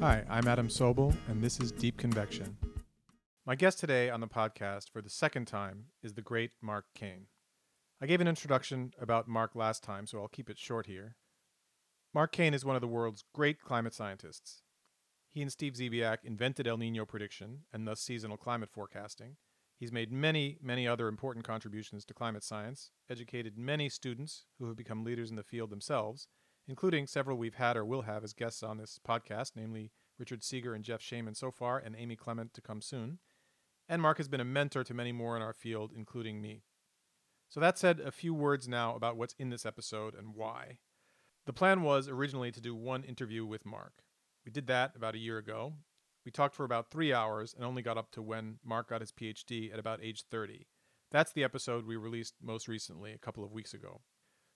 Hi, I'm Adam Sobel, and this is Deep Convection. My guest today on the podcast for the second time is the great Mark Cane. I gave an introduction about Mark last time, so I'll keep it short here. Mark Cane is one of the world's great climate scientists. He and Steve Zebiak invented El Nino prediction and thus seasonal climate forecasting. He's made many, many other important contributions to climate science, educated many students who have become leaders in the field themselves, including several we've had or will have as guests on this podcast, namely Richard Seager and Jeff Shaman so far, and Amy Clement to come soon. And Mark has been a mentor to many more in our field, including me. So, that said, a few words now about what's in this episode and why. The plan was originally to do one interview with Mark. We did that about a year ago. We talked for about three hours and only got up to when Mark got his PhD at about age 30. That's the episode we released most recently, a couple of weeks ago.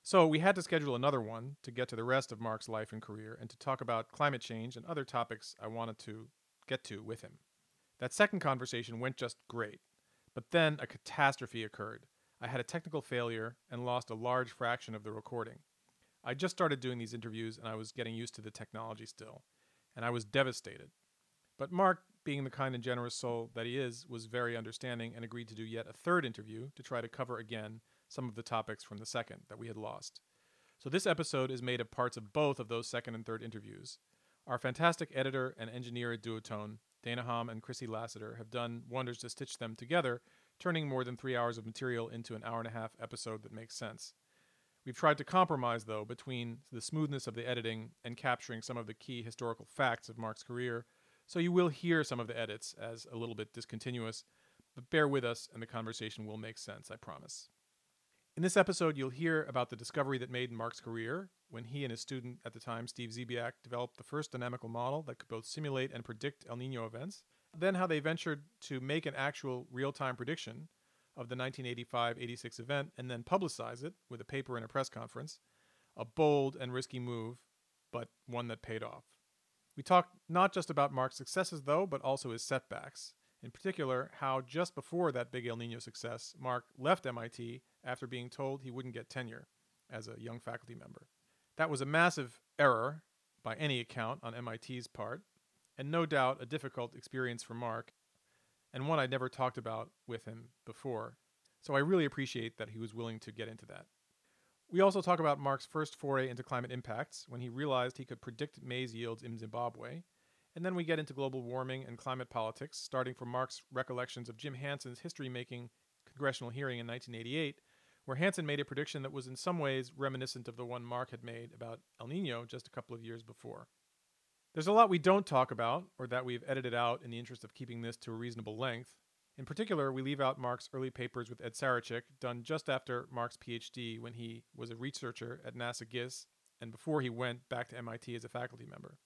So we had to schedule another one to get to the rest of Mark's life and career and to talk about climate change and other topics I wanted to get to with him. That second conversation went just great, but then a catastrophe occurred. I had a technical failure and lost a large fraction of the recording. I just started doing these interviews and I was getting used to the technology still, and I was devastated. But Mark, being the kind and generous soul that he is, was very understanding and agreed to do yet a third interview to try to cover again some of the topics from the second that we had lost. So this episode is made of parts of both of those second and third interviews. Our fantastic editor and engineer at Duotone, Dana Hom and Chrissy Lassiter, have done wonders to stitch them together, turning more than three hours of material into an hour and a half episode that makes sense. We've tried to compromise, though, between the smoothness of the editing and capturing some of the key historical facts of Mark's career, so you will hear some of the edits as a little bit discontinuous, but bear with us and the conversation will make sense, I promise. In this episode, you'll hear about the discovery that made Mark's career when he and his student at the time, Steve Zebiak, developed the first dynamical model that could both simulate and predict El Nino events, then how they ventured to make an actual real time prediction of the 1985 86 event and then publicize it with a paper and a press conference. A bold and risky move, but one that paid off. We talked not just about Mark's successes, though, but also his setbacks. In particular, how just before that big El Nino success, Mark left MIT after being told he wouldn't get tenure as a young faculty member. That was a massive error by any account on MIT's part, and no doubt a difficult experience for Mark, and one I'd never talked about with him before. So I really appreciate that he was willing to get into that. We also talk about Mark's first foray into climate impacts when he realized he could predict maize yields in Zimbabwe. And then we get into global warming and climate politics, starting from Mark's recollections of Jim Hansen's history making congressional hearing in 1988 where Hansen made a prediction that was in some ways reminiscent of the one Mark had made about El Nino just a couple of years before. There's a lot we don't talk about, or that we've edited out in the interest of keeping this to a reasonable length. In particular, we leave out Mark's early papers with Ed Sarachik, done just after Mark's PhD when he was a researcher at NASA GISS and before he went back to MIT as a faculty member.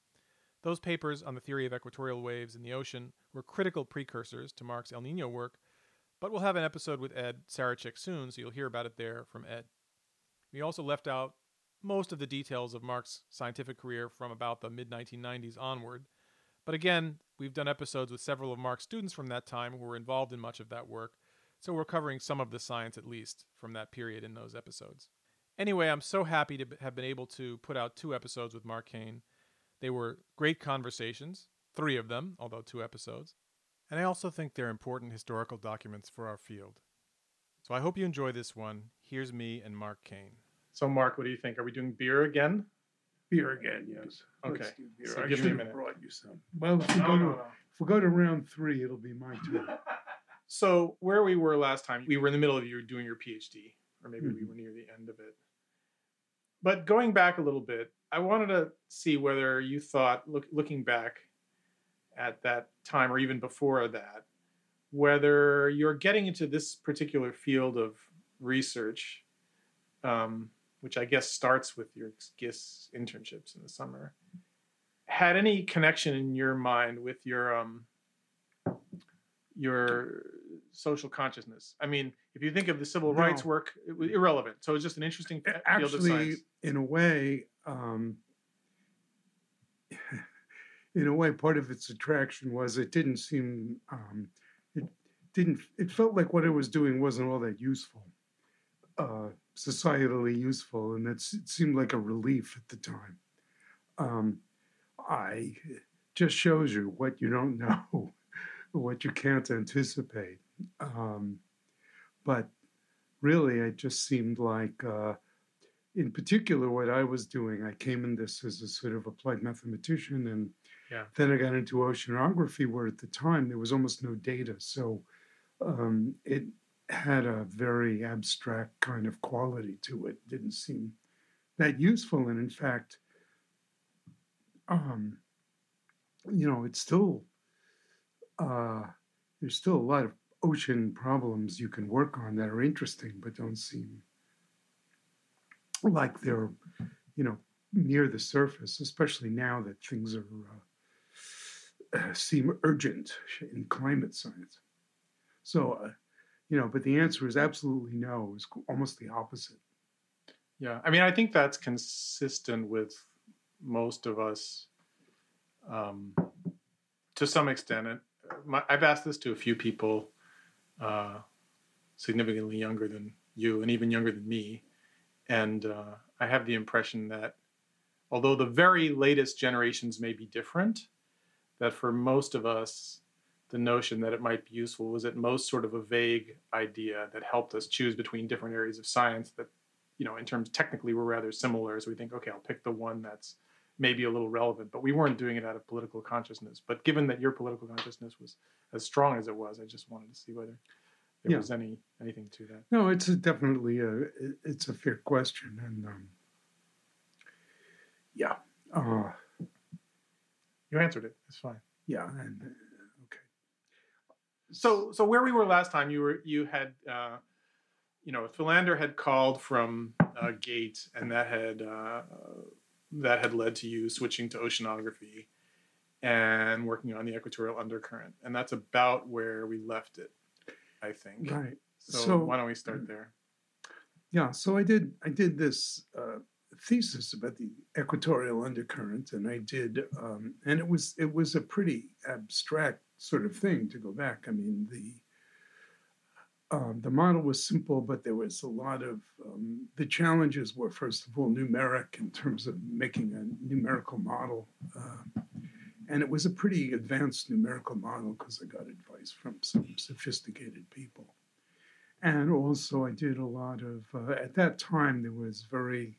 Those papers on the theory of equatorial waves in the ocean were critical precursors to Mark's El Nino work but we'll have an episode with Ed Sarachik soon, so you'll hear about it there from Ed. We also left out most of the details of Mark's scientific career from about the mid 1990s onward. But again, we've done episodes with several of Mark's students from that time who were involved in much of that work, so we're covering some of the science at least from that period in those episodes. Anyway, I'm so happy to have been able to put out two episodes with Mark Cane. They were great conversations, three of them, although two episodes and I also think they're important historical documents for our field. So I hope you enjoy this one. Here's me and Mark Cane. So, Mark, what do you think? Are we doing beer again? Beer again, yes. Okay. Let's do beer. So I give me a should have minute. brought you some. Well, if we, go to, if we go to round three, it'll be my turn. So, where we were last time, we were in the middle of you doing your PhD, or maybe we Mhm. were near the end of it. But going back a little bit, I wanted to see whether you thought, look, looking back at that time or even before that, whether you're getting into this particular field of research, um, which I guess starts with your GISS internships in the summer, had any connection in your mind with your um, your social consciousness. I mean, if you think of the civil rights work, it was irrelevant. So it's just an interesting field of Actually, science. in a way, um, in a way, part of its attraction was it didn't seem, um, it didn't, it felt like what it was doing wasn't all that useful, uh, societally useful, and it seemed like a relief at the time. Um, I just shows you what you don't know, what you can't anticipate. Um, but really, it just seemed like, uh, in particular, what I was doing, I came in this as a sort of applied mathematician, and Yeah. then I got into oceanography, where at the time there was almost no data. So um, it had a very abstract kind of quality to it. Didn't seem that useful, and in fact, um, you know, it's still uh, there's still a lot of ocean problems you can work on that are interesting, but don't seem like they're you know near the surface, especially now that things are uh, seem urgent in climate science. So, uh, you know, but the answer is absolutely no. It's almost the opposite. Yeah, I mean, I think that's consistent with most of us um, to some extent. And my, I've asked this to a few people uh, significantly younger than you and even younger than me. And uh, I have the impression that although the very latest generations may be different, that for most of us, the notion that it might be useful was at most sort of a vague idea that helped us choose between different areas of science that you know, in terms technically we're rather similar. So we think, okay, I'll pick the one that's maybe a little relevant, but we weren't doing it out of political consciousness. But given that your political consciousness was as strong as it was, I just wanted to see whether there Yeah. was any anything to that. No, it's a, definitely a it's a fair question, and um, yeah, uh, You answered it. It's fine. yeah, and uh, okay. So, so where we were last time, you were you had, uh, you know, Philander had called from uh, Gate, and that had uh, that had led to you switching to oceanography and working on the equatorial undercurrent, and that's about where we left it, I think. Right. So, So- why don't we start there? Yeah, so I did I did this uh, thesis about the equatorial undercurrent, and I did, um, and it was it was a pretty abstract sort of thing to go back. I mean, the um, the model was simple, but there was a lot of um, the challenges were first of all numeric in terms of making a numerical model, uh, and it was a pretty advanced numerical model because I got advice from some sophisticated people. And also I did a lot of uh, at that time there was very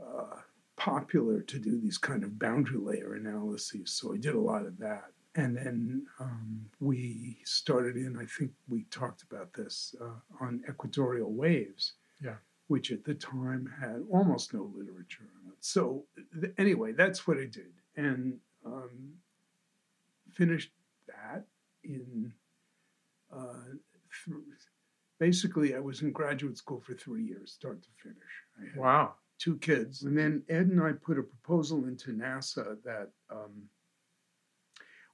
uh, popular to do these kind of boundary layer analyses so I did a lot of that and then um, we started in I think we talked about this uh, on equatorial waves Yeah. which at the time had almost no literature on it so th- anyway that's what I did and um, finished that in uh, th- basically I was in graduate school for three years, start to finish. I had Wow. two kids, and then Ed and I put a proposal into NASA that um,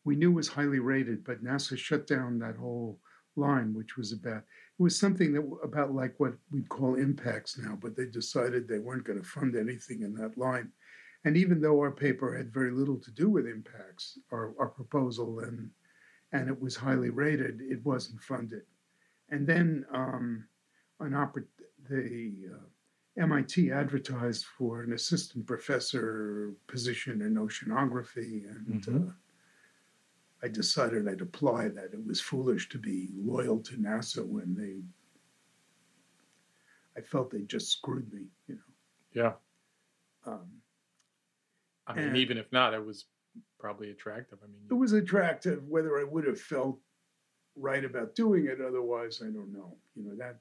we knew was highly rated, but NASA shut down that whole line, which was about it was something that about like what we'd call impacts now, but they decided they weren't going to fund anything in that line. And even though our paper had very little to do with impacts, our, our proposal and and it was highly rated, it wasn't funded. And then um, an oppor- the uh, MIT advertised for an assistant professor position in oceanography, and Mhm. uh, I decided I'd apply. That it was foolish to be loyal to NASA when they. I felt they just screwed me, you know. Yeah. Um, I mean, even if not, it was probably attractive. I mean, it was attractive. Whether I would have felt right about doing it otherwise, I don't know. You know that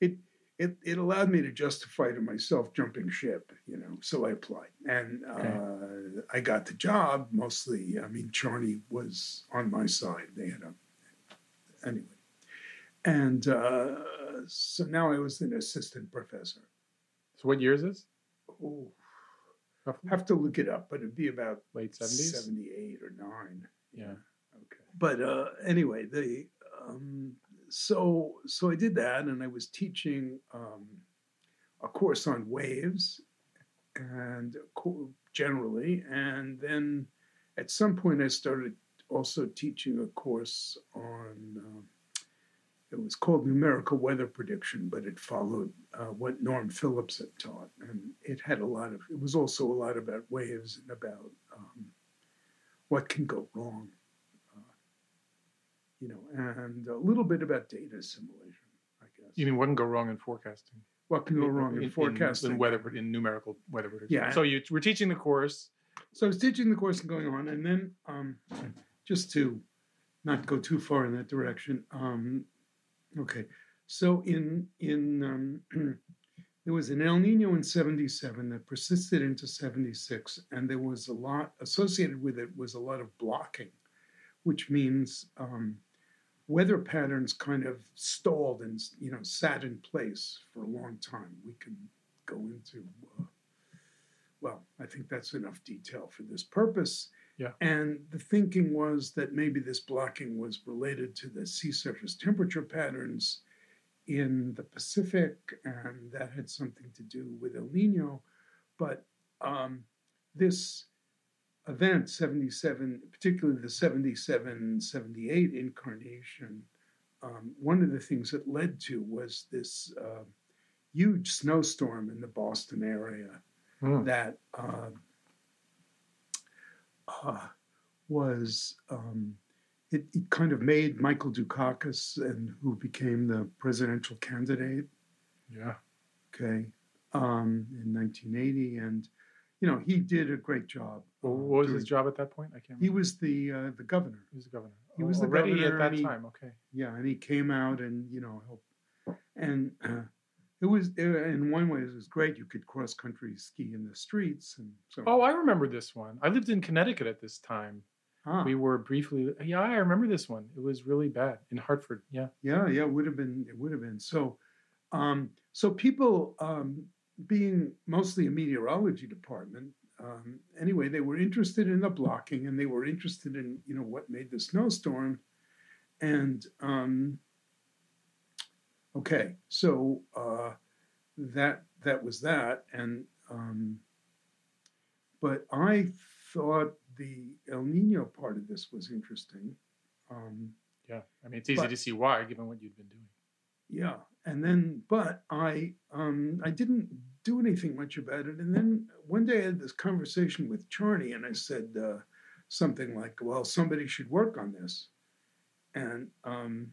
it it it allowed me to justify to myself jumping ship. You know, so I applied and uh, I got the job. Mostly, I mean, Charney was on my side. They had a anyway, and uh, so now I was an assistant professor. so what year is this? Oh, Roughly? have to look it up, but it'd be about Late seventies. 78 or 9 Yeah. okay but uh anyway the um so so i did that and i was teaching um a course on waves and generally and then at some point i started also teaching a course on um, it was called numerical weather prediction but it followed uh, what norm phillips had taught and it had a lot of it was also a lot about waves and about um, what can go wrong, you know, and a little bit about data assimilation, I guess. You mean what can go wrong in forecasting? what can go wrong in, forecasting? in, weather, in numerical weather prediction. Yeah. So you we're teaching the course. So I was teaching the course and going on, and then um, just to not go too far in that direction. Um, okay, so in in um, there was an El Nino in '77 that persisted into '76, and there was a lot associated with it was a lot of blocking, which means um, weather patterns kind of stalled and you know sat in place for a long time. We can go into. Uh, well, I think that's enough detail for this purpose. Yeah. And the thinking was that maybe this blocking was related to the sea surface temperature patterns in the Pacific, and that had something to do with El Nino. But um, this event, 77, particularly the 77 78 incarnation, um, one of the things it led to was this uh, huge snowstorm in the Boston area Hmm. that uh, uh, was um, it, it kind of made Michael Dukakis and who became the presidential candidate Yeah. okay um, in 1980 and you know he did a great job Well, what was doing- his job at that point? I can't. he was the uh, the governor He was the governor. he was the already governor at that he- time. Okay. yeah and he came out and you know helped and uh, it was uh, in one way it was great you could cross country ski in the streets and so Oh, I remember this one. I lived in Connecticut at this time. Ah, We were briefly. Yeah, I remember this one. It was really bad in Hartford. Yeah. Yeah, yeah, it would have been. It would have been. So, um, so people um, being mostly a meteorology department. Um, anyway, they were interested in the blocking, and they were interested in you know what made the snowstorm, and um, okay, so uh, that that was that, and um, but I thought the El Nino part of this was interesting. Um, Yeah. I mean, it's easy But- to see why, given what you'd been doing. yeah and then but i um i didn't do anything much about it. And then one day i had this conversation with charney and i said uh, something like well somebody should work on this. And um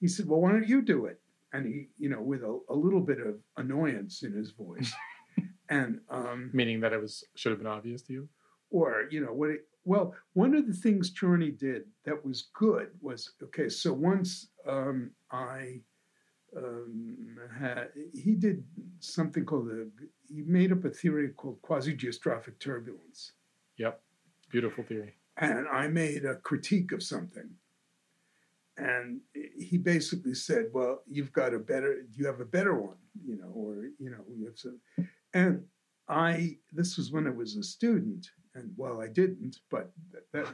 he said well why don't you do it? And he you know with a, a little bit of annoyance in his voice. And um Meaning that it was should have been obvious to you. or you know what it, well one of the things Charney did that was good was okay so once um, i um, had, he did something called a he made up a theory called quasi-geostrophic turbulence Yep. Beautiful theory. and i made a critique of something and he basically said well you've got a better you have a better one you know or you know you have some and i this was when i was a student and well i didn't but that, that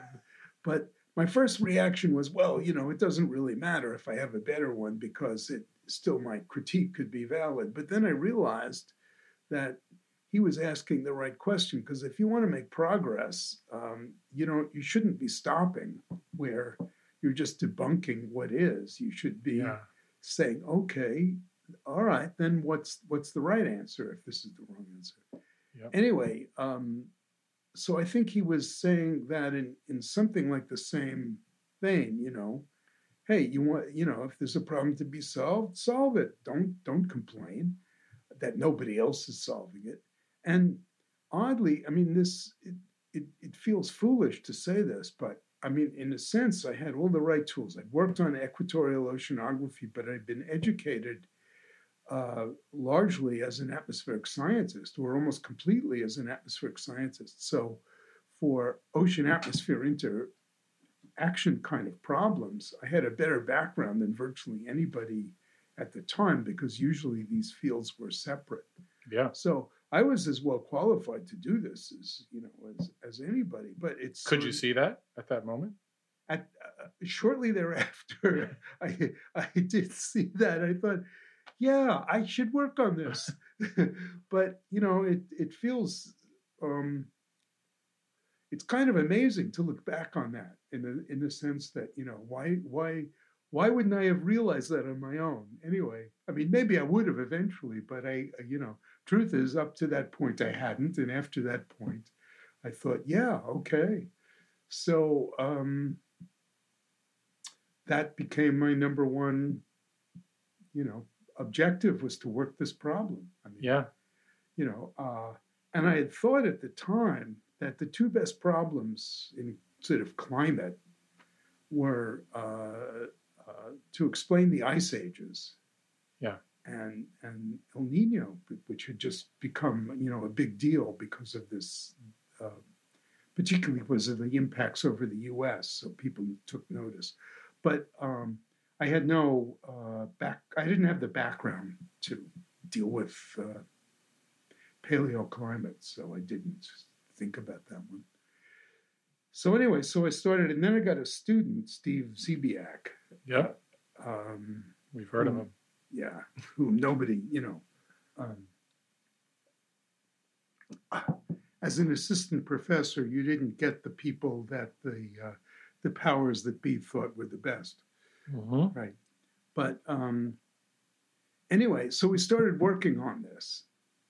but my first reaction was well you know it doesn't really matter if i have a better one because it still my critique could be valid but then i realized that he was asking the right question because if you want to make progress um, you don't you shouldn't be stopping where you're just debunking what is you should be Yeah. saying okay all right then what's what's the right answer if this is the wrong answer Yep. anyway um, so i think he was saying that in in something like the same vein you know hey you want you know if there's a problem to be solved solve it. Don't don't complain that nobody else is solving it. And oddly i mean this it, it, it feels foolish to say this but i mean in a sense i had all the right tools. I'd worked on equatorial oceanography but i'd been educated uh, largely as an atmospheric scientist or almost completely as an atmospheric scientist. So for ocean atmosphere interaction kind of problems i had a better background than virtually anybody at the time because usually these fields were separate Yeah. so I was as well qualified to do this as you know as as anybody. But it's Could you of- see that at that moment? at uh, shortly thereafter? I I did see that. I thought, yeah, I should work on this. but you know, it it feels um, it's kind of amazing to look back on that in the in the sense that you know why why why wouldn't I have realized that on my own? Anyway, I mean, maybe I would have eventually, but I, you know, truth is, up to that point, I hadn't, and after that point, I thought, yeah, okay, so um, that became my number one, you know, objective was to work this problem. I mean, Yeah. you know, uh, and I had thought at the time that the two best problems in sort of climate were uh, uh, to explain the ice ages. Yeah. And and El Nino, which had just become you know a big deal because of this, uh, particularly because of the impacts over the U.S. So people took notice, but um, I had no uh, back. I didn't have the background to deal with uh, paleoclimate, so I didn't think about that one. So anyway, so I started, and then I got a student, Steve Zebiak. Yep. Um, We've heard of him. yeah, whom nobody, you know, um, as an assistant professor, you didn't get the people that the uh, the powers that be thought were the best. Mm-hmm. Right. But um, anyway, so we started working on this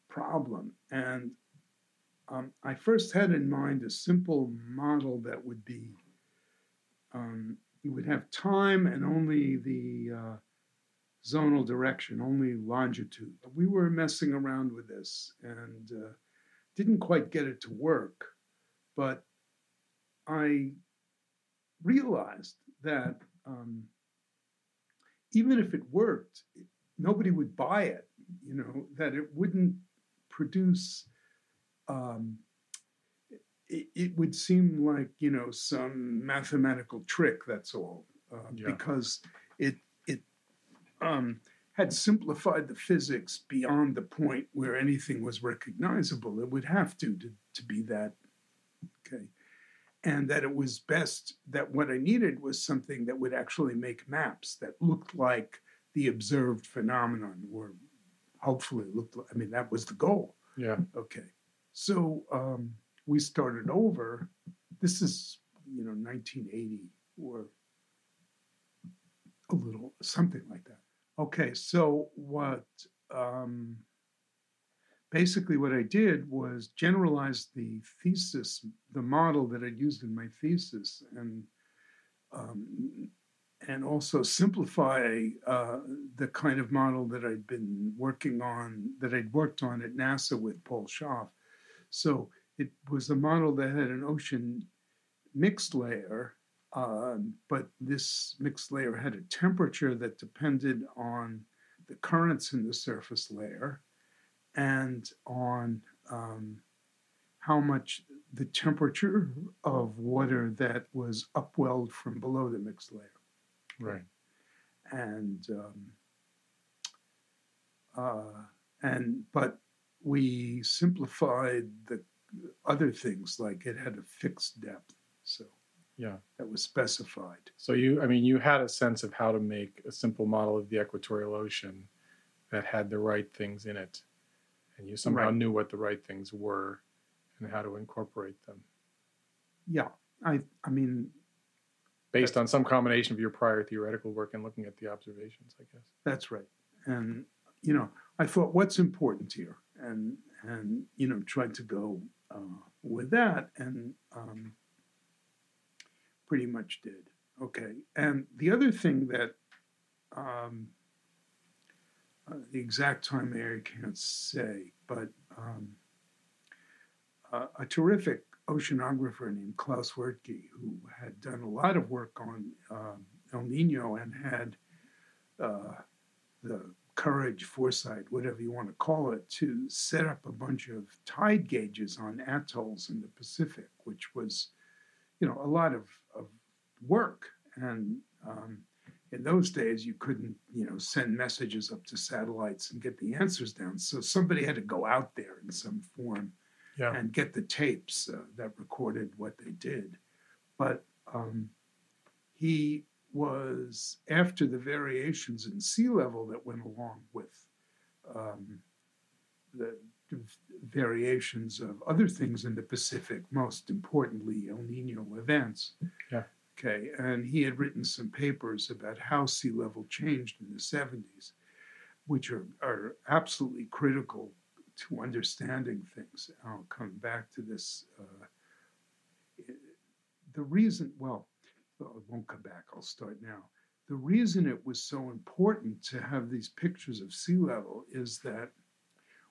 problem. And um, I first had in mind a simple model that would be um, you would have time and only the uh, zonal direction, only longitude. We were messing around with this and uh, didn't quite get it to work. But I realized that um, even if it worked, nobody would buy it. You know that it wouldn't produce. Um, it, it would seem like you know some mathematical trick. That's all, uh, Yeah. because it it um, had simplified the physics beyond the point where anything was recognizable. It would have to to, to be that. Okay and that it was best that what I needed was something that would actually make maps that looked like the observed phenomenon, or hopefully looked like, I mean, that was the goal. Yeah. Okay. So um, we started over. This is, you know, 1980 or a little, something like that. Okay. So what, um, basically what I did was generalize the thesis, the model that I'd used in my thesis, and um, and also simplify uh, the kind of model that I'd been working on, that I'd worked on at NASA with Paul Schopf. So it was a model that had an ocean mixed layer, um, but this mixed layer had a temperature that depended on the currents in the surface layer and on um, how much the temperature of water that was upwelled from below the mixed layer. Right. And um, uh, and but we simplified the other things like it had a fixed depth, so Yeah. that was specified. So you, I mean, you had a sense of how to make a simple model of the equatorial ocean that had the right things in it, and you somehow Right. knew what the right things were and how to incorporate them Yeah, I I mean based on some combination of your prior theoretical work and looking at the observations. I guess. That's right. And you know, I thought, what's important here, and and you know, tried to go uh, with that, and um, pretty much did. Okay. And the other thing that um, uh, the exact time I can't say, but um, uh, a terrific oceanographer named Klaus Wyrtki, who had done a lot of work on um, El Nino and had uh, the courage, foresight, whatever you want to call it, to set up a bunch of tide gauges on atolls in the Pacific, which was, you know, a lot of, of work. And um, in those days, you couldn't, you know, send messages up to satellites and get the answers down. So somebody had to go out there in some form Yeah. and get the tapes uh, that recorded what they did. But um, he was after the variations in sea level that went along with um, the variations of other things in the Pacific, most importantly El Nino events. Yeah. Okay, and he had written some papers about how sea level changed in the 70s, which are, are absolutely critical to understanding things. I'll come back to this. Uh, the reason, well, it won't come back. I'll start now. The reason it was so important to have these pictures of sea level is that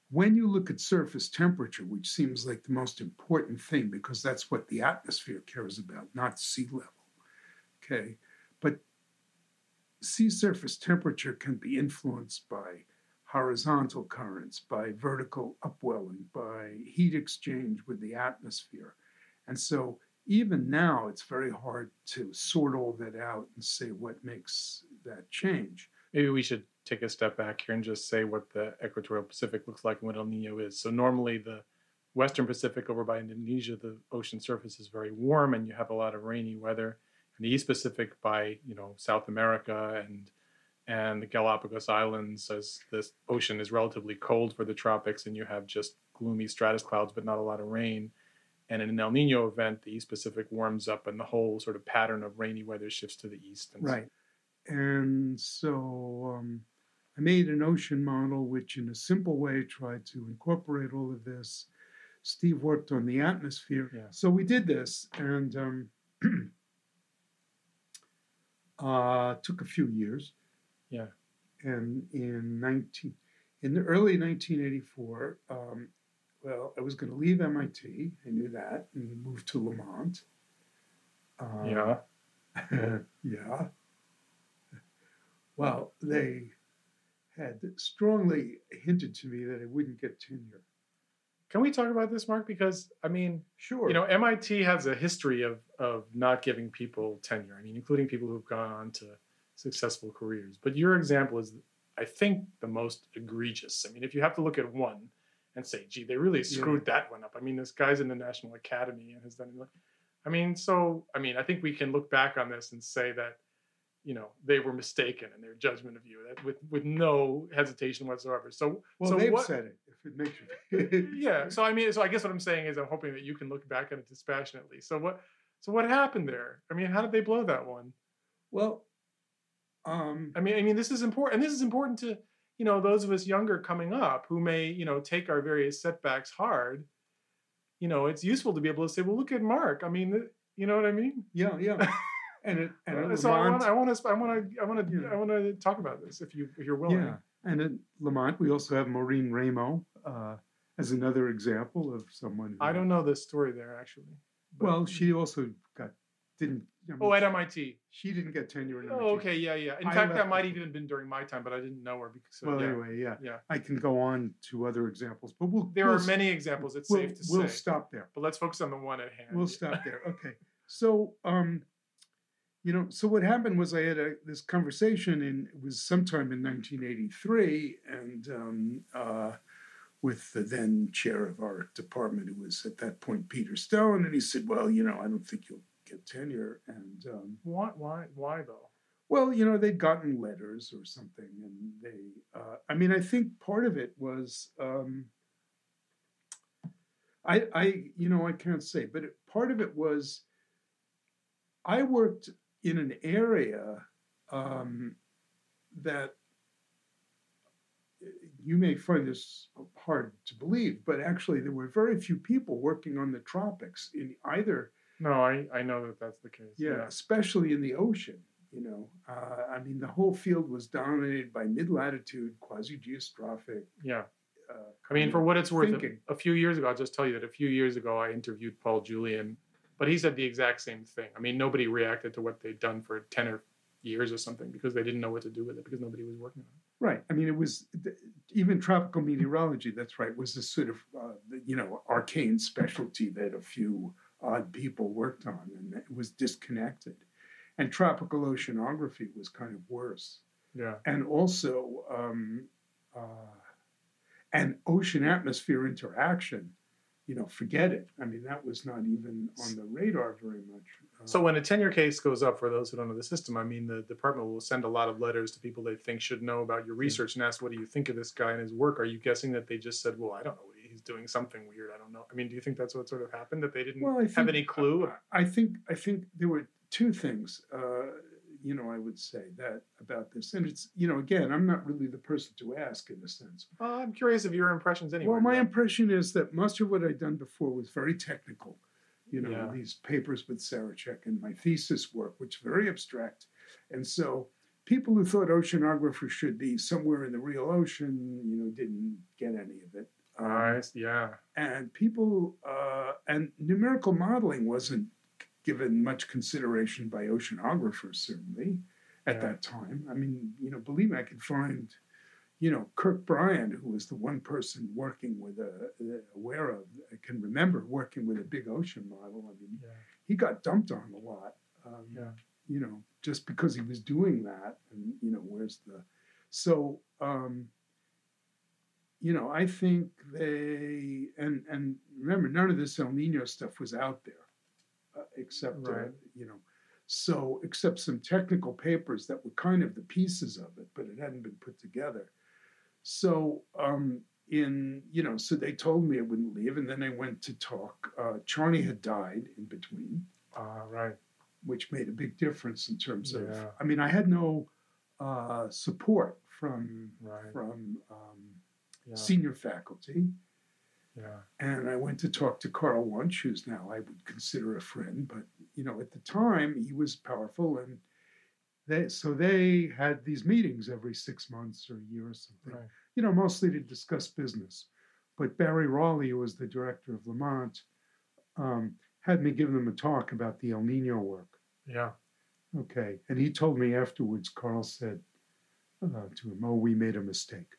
when you look at surface temperature, which seems like the most important thing because that's what the atmosphere cares about, not sea level. Okay. But sea surface temperature can be influenced by horizontal currents, by vertical upwelling, by heat exchange with the atmosphere. And so even now, it's very hard to sort all that out and say what makes that change. Maybe we should take a step back here and just say what the equatorial Pacific looks like and what El Nino is. So normally the Western Pacific over by Indonesia, the ocean surface is very warm and you have a lot of rainy weather. And the East Pacific by, you know, South America and and the Galapagos Islands as the ocean is relatively cold for the tropics and you have just gloomy stratus clouds but not a lot of rain. And in an El Nino event, the East Pacific warms up and the whole sort of pattern of rainy weather shifts to the east. And right. So, and so um, I made an ocean model, which in a simple way tried to incorporate all of this. Steve worked on the atmosphere. Yeah. So we did this and um, uh, took a few years. Yeah. And in 19, in the early 1984, um, well, I was going to leave MIT. I knew that and move to Lamont. Um, yeah. yeah. Well, they had strongly hinted to me that I wouldn't get tenure. Can we talk about this, Mark? Because I mean, sure. You know, MIT has a history of of not giving people tenure. I mean, including people who've gone on to successful careers. But your example is, I think, the most egregious. I mean, if you have to look at one and say, "Gee, they really screwed yeah. that one up." I mean, this guy's in the National Academy and has done. I mean, so I mean, I think we can look back on this and say that you know they were mistaken in their judgment of you that with with no hesitation whatsoever so well so they've what, said it if it makes you yeah so i mean so i guess what i'm saying is i'm hoping that you can look back on it dispassionately so what so what happened there i mean how did they blow that one well um i mean i mean this is important and this is important to you know those of us younger coming up who may you know take our various setbacks hard you know it's useful to be able to say well look at mark i mean you know what i mean yeah yeah and it, and it so Lamont, I want to I want to I want to I want to talk about this if you if you're willing. Yeah, and at Lamont we also have Maureen Raymo uh, as another example of someone. Who, I don't know the story there actually. Well, she also got didn't. Oh, at MIT. She didn't get tenure at MIT. Oh, okay, yeah, yeah. In I fact, that might even have been during my time, but I didn't know her because. So, well, yeah. anyway, yeah, yeah. I can go on to other examples, but we'll. There we'll, are many examples. It's we'll, safe to we'll say. We'll stop there. But let's focus on the one at hand. We'll stop there. Okay. So, um, you know, so what happened was I had a, this conversation, and it was sometime in 1983, and um, uh, with the then chair of our department, who was at that point Peter Stone, and he said, "Well, you know, I don't think you'll get tenure." And um, why, why, why though? Well, you know, they'd gotten letters or something, and they. Uh, I mean, I think part of it was. Um, I, I, you know, I can't say, but it, part of it was I worked in an area um, that you may find this hard to believe, but actually there were very few people working on the tropics in either. No, I, I know that that's the case. Yeah, yeah. especially in the ocean. You know, uh, I mean, the whole field was dominated by mid-latitude, quasi-geostrophic. Yeah. Uh, I mean, for what it's worth, a, a, few years ago, I'll just tell you that a few years ago, I interviewed Paul Julian but he said the exact same thing. I mean, nobody reacted to what they'd done for 10 or years or something because they didn't know what to do with it because nobody was working on it. Right. I mean, it was even tropical meteorology, that's right, was a sort of, uh, you know, arcane specialty that a few odd people worked on and it was disconnected. And tropical oceanography was kind of worse. Yeah. And also, um, uh, and ocean atmosphere interaction you know, forget it. I mean, that was not even on the radar very much. Uh, so when a tenure case goes up, for those who don't know the system, I mean, the department will send a lot of letters to people they think should know about your research and ask, "What do you think of this guy and his work?" Are you guessing that they just said, "Well, I don't know, he's doing something weird. I don't know." I mean, do you think that's what sort of happened that they didn't well, think, have any clue? I, think I think there were two things. Uh, you know, I would say that about this. And it's, you know, again, I'm not really the person to ask in a sense. Uh, I'm curious of your impressions anyway. Well, my impression is that most of what I'd done before was very technical. you know, Yeah. these papers with Sarachik and my thesis work, which is very abstract. And so people who thought oceanographers should be somewhere in the real ocean, you know, didn't get any of it. Nice. Yeah. and people uh, and numerical modeling wasn't given much consideration by oceanographers certainly at Yeah. that time i mean you know believe me i could find you know kirk bryan who was the one person working with a, a- aware of i can remember working with a big ocean model i mean Yeah. he got dumped on a lot um, Yeah. you know just because he was doing that and you know where's the so um you know i think they and and remember none of this el nino stuff was out there uh, except uh, you know so except some technical papers that were kind of the pieces of it but it hadn't been put together so um in you know so they told me i wouldn't leave and then i went to talk uh charney had died in between Ah, right. which made a big difference in terms of. I mean, I had no uh, support from Right. from um, Yeah. senior faculty, Yeah. and I went to talk to Carl Wunsch, who's now I would consider a friend, but you know, at the time he was powerful, and they so they had these meetings every six months or a year or something. Right. You know, mostly to discuss business. But Barry Raleigh, who was the director of Lamont, um, had me give them a talk about the El Nino work. Yeah. Okay. And he told me afterwards, Carl said uh, to him, Oh, we made a mistake.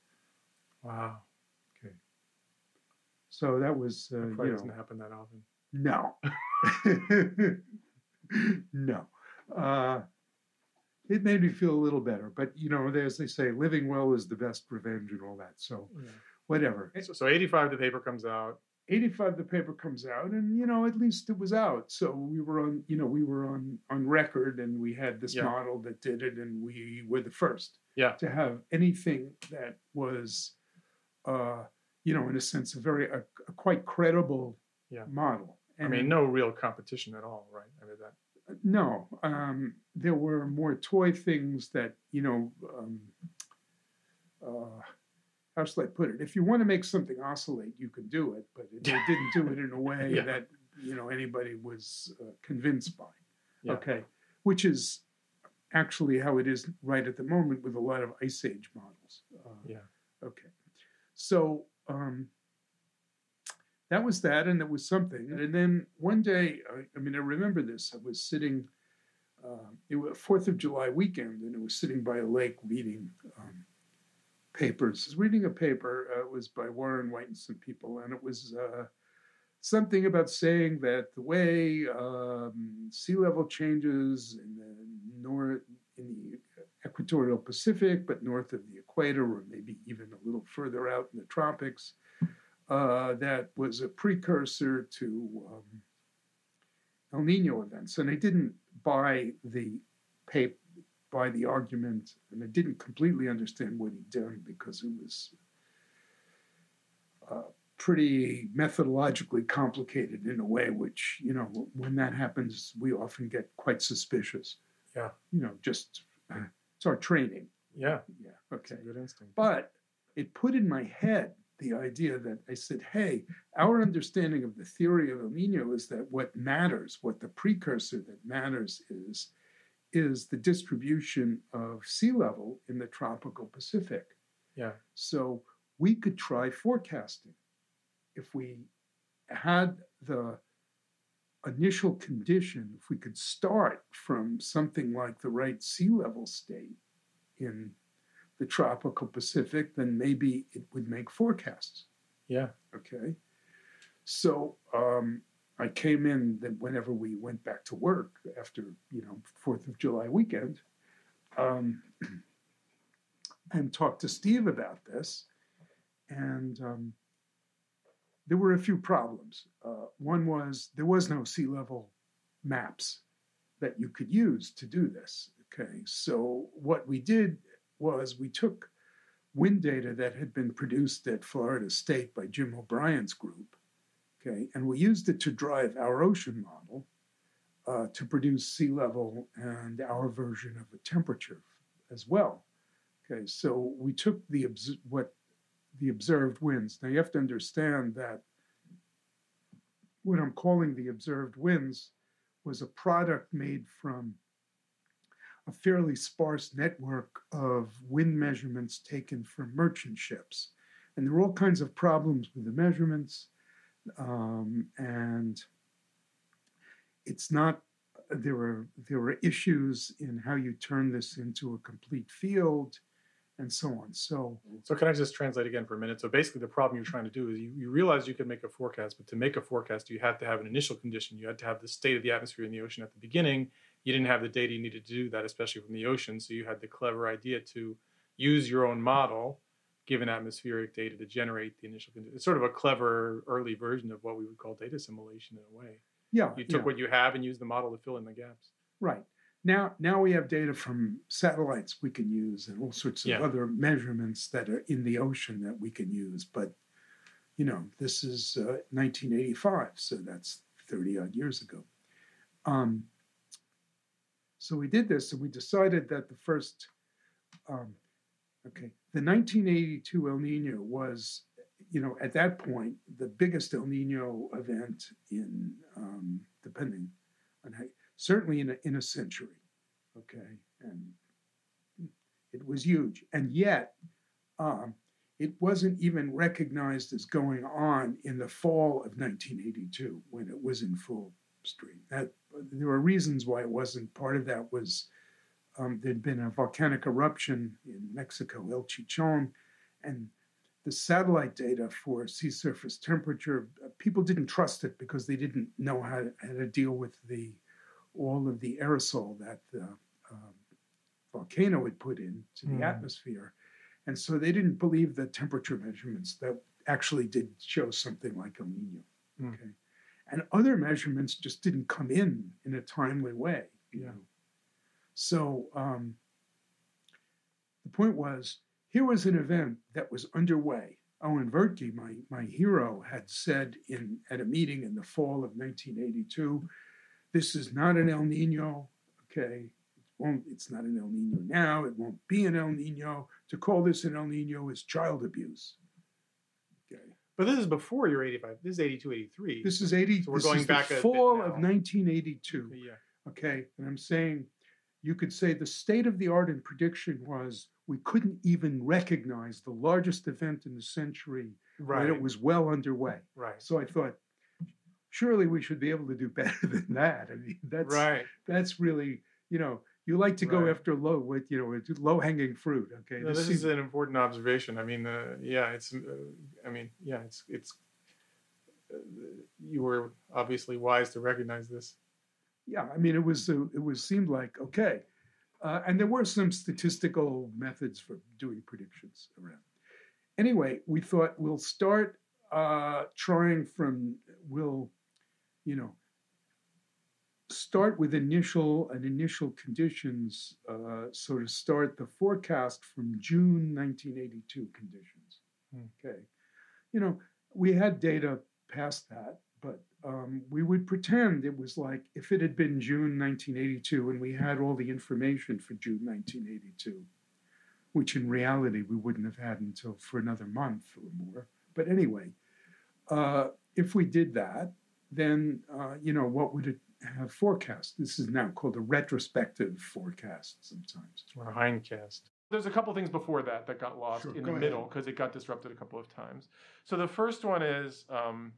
Wow. Okay. So that was, uh, That probably you doesn't happen that often. no. no. Uh, it made me feel a little better. But, you know, as they say, living well is the best revenge and all that. So, Yeah. whatever. So, so 85, the paper comes out. 85 the paper comes out and you know at least it was out so we were on you know we were on on record and we had this Yeah. model that did it and we were the first Yeah. to have anything that was uh you know in a sense a very a, a quite credible Yeah. model I mean, no real competition at all, right? I mean, that. no um there were more toy things that you know um uh how shall I put it? If you want to make something oscillate, you can do it, but it, it didn't do it in a way Yeah. that you know anybody was uh, convinced by. Yeah. Okay, which is actually how it is right at the moment with a lot of ice age models. Uh, Yeah. Okay, so um, that was that, and it was something. And then one day, I, I mean, I remember this. I was sitting. Uh, it was Fourth of July weekend, and I was sitting by a lake reading um, papers. I was reading a paper. Uh, it was by Warren White and some people, and it was uh, something about saying that the way um, sea level changes in the north in the equatorial Pacific, but north of the equator, or maybe even a little further out in the tropics, uh, that was a precursor to um, El Nino events. And I didn't buy the paper, buy the argument, and I didn't completely understand what he'd done because it was uh, pretty methodologically complicated in a way which, you know, when that happens, we often get quite suspicious. Yeah. You know, just uh, it's our training. Yeah. Yeah. Okay. good instinct. But it put in my head the idea that I said, hey, our understanding of the theory of El Nino is that what matters, what the precursor that matters is, is the distribution of sea level in the tropical Pacific. yeah. So we could try forecasting. If we had the initial condition, if we could start from something like the right sea level state in the tropical Pacific, then maybe it would make forecasts. Yeah. Okay. So um, I came in that whenever we went back to work after, you know, Fourth of July weekend, um, and talked to Steve about this. And um, there were a few problems. Uh, one was there was no sea level maps that you could use to do this. Okay. So what we did was we took wind data that had been produced at Florida State by Jim O'Brien's group, okay, and we used it to drive our ocean model uh, to produce sea level and our version of a temperature as well. Okay, so we took the what the observed winds. Now you have to understand that what I'm calling the observed winds was a product made from a fairly sparse network of wind measurements taken from merchant ships. And there were all kinds of problems with the measurements. Um, and it's not, there were, there were issues in how you turn this into a complete field and so on. So, so can I just translate again for a minute? So basically, the problem you're trying to do is you, you realize you can make a forecast, but to make a forecast, you had to have an initial condition. You had to have the state of the atmosphere in the ocean at the beginning. You didn't have the data you needed to do that, especially from the ocean. So you had the clever idea to use your own model, given atmospheric data, to generate the initial condition. It's sort of a clever early version of what we would call data assimilation in a way. yeah. You took yeah, what you have and used the model to fill in the gaps. Right. Now, now we have data from satellites we can use and all sorts of Yeah. other measurements that are in the ocean that we can use. But, you know, this is uh, 1985, so that's 30 odd years ago. Um, so we did this and we decided that the first, um, okay, the 1982 El Nino was, you know, at that point, the biggest El Nino event in, um, depending on how, certainly in a, in a century. Okay. And it was huge. And yet, um, it wasn't even recognized as going on in the fall of 1982 when it was in full stream. That there were reasons why it wasn't. Part of that was um, there'd been a volcanic eruption in Mexico, El Chichon, and the satellite data for sea surface temperature, uh, people didn't trust it because they didn't know how to, how to deal with the all of the aerosol that the um, volcano had put into the Hmm. atmosphere. And so they didn't believe the temperature measurements that actually did show something like El Nino. Hmm. Okay. And other measurements just didn't come in in a timely way. You Yeah. know. So um, the point was here was an event that was underway. Owen Wyrtki, my, my hero, had said in at a meeting in the fall of 1982, this is not an El Nino, okay? It won't, it's not an El Nino now, it won't be an El Nino. To call this an El Nino is child abuse. Okay. But this is before your 85. This is 82, 83. This is 80, So we're going back the fall of 1982. yeah. Okay, and I'm saying you could say the state of the art in prediction was we couldn't even recognize the largest event in the century Right. when it was well underway. right. So I thought, surely we should be able to do better than that. I mean, that's right. that's really you know you like to go Right. after low with you know low hanging fruit. Okay, No, This this seems- is an important observation. I mean, uh, yeah, it's. Uh, I mean, yeah, it's it's. Uh, you were obviously wise to recognize this. yeah. I mean, it was uh, it was seemed like okay, uh, and there were some statistical methods for doing predictions around. Anyway, we thought we'll start uh, trying from we'll, you know, start with initial and initial conditions. Uh, so to start the forecast from June 1982 conditions. Hmm. Okay, you know, we had data past that, but um, we would pretend it was like if it had been June 1982 and we had all the information for June 1982, which in reality we wouldn't have had until for another month or more. But anyway, uh, if we did that, then uh, you know what would it have forecast? This is now called a retrospective forecast sometimes. or a hindcast. There's a couple things before that that got lost Sure, in go the middle because it got disrupted a couple of times. So the first one is um,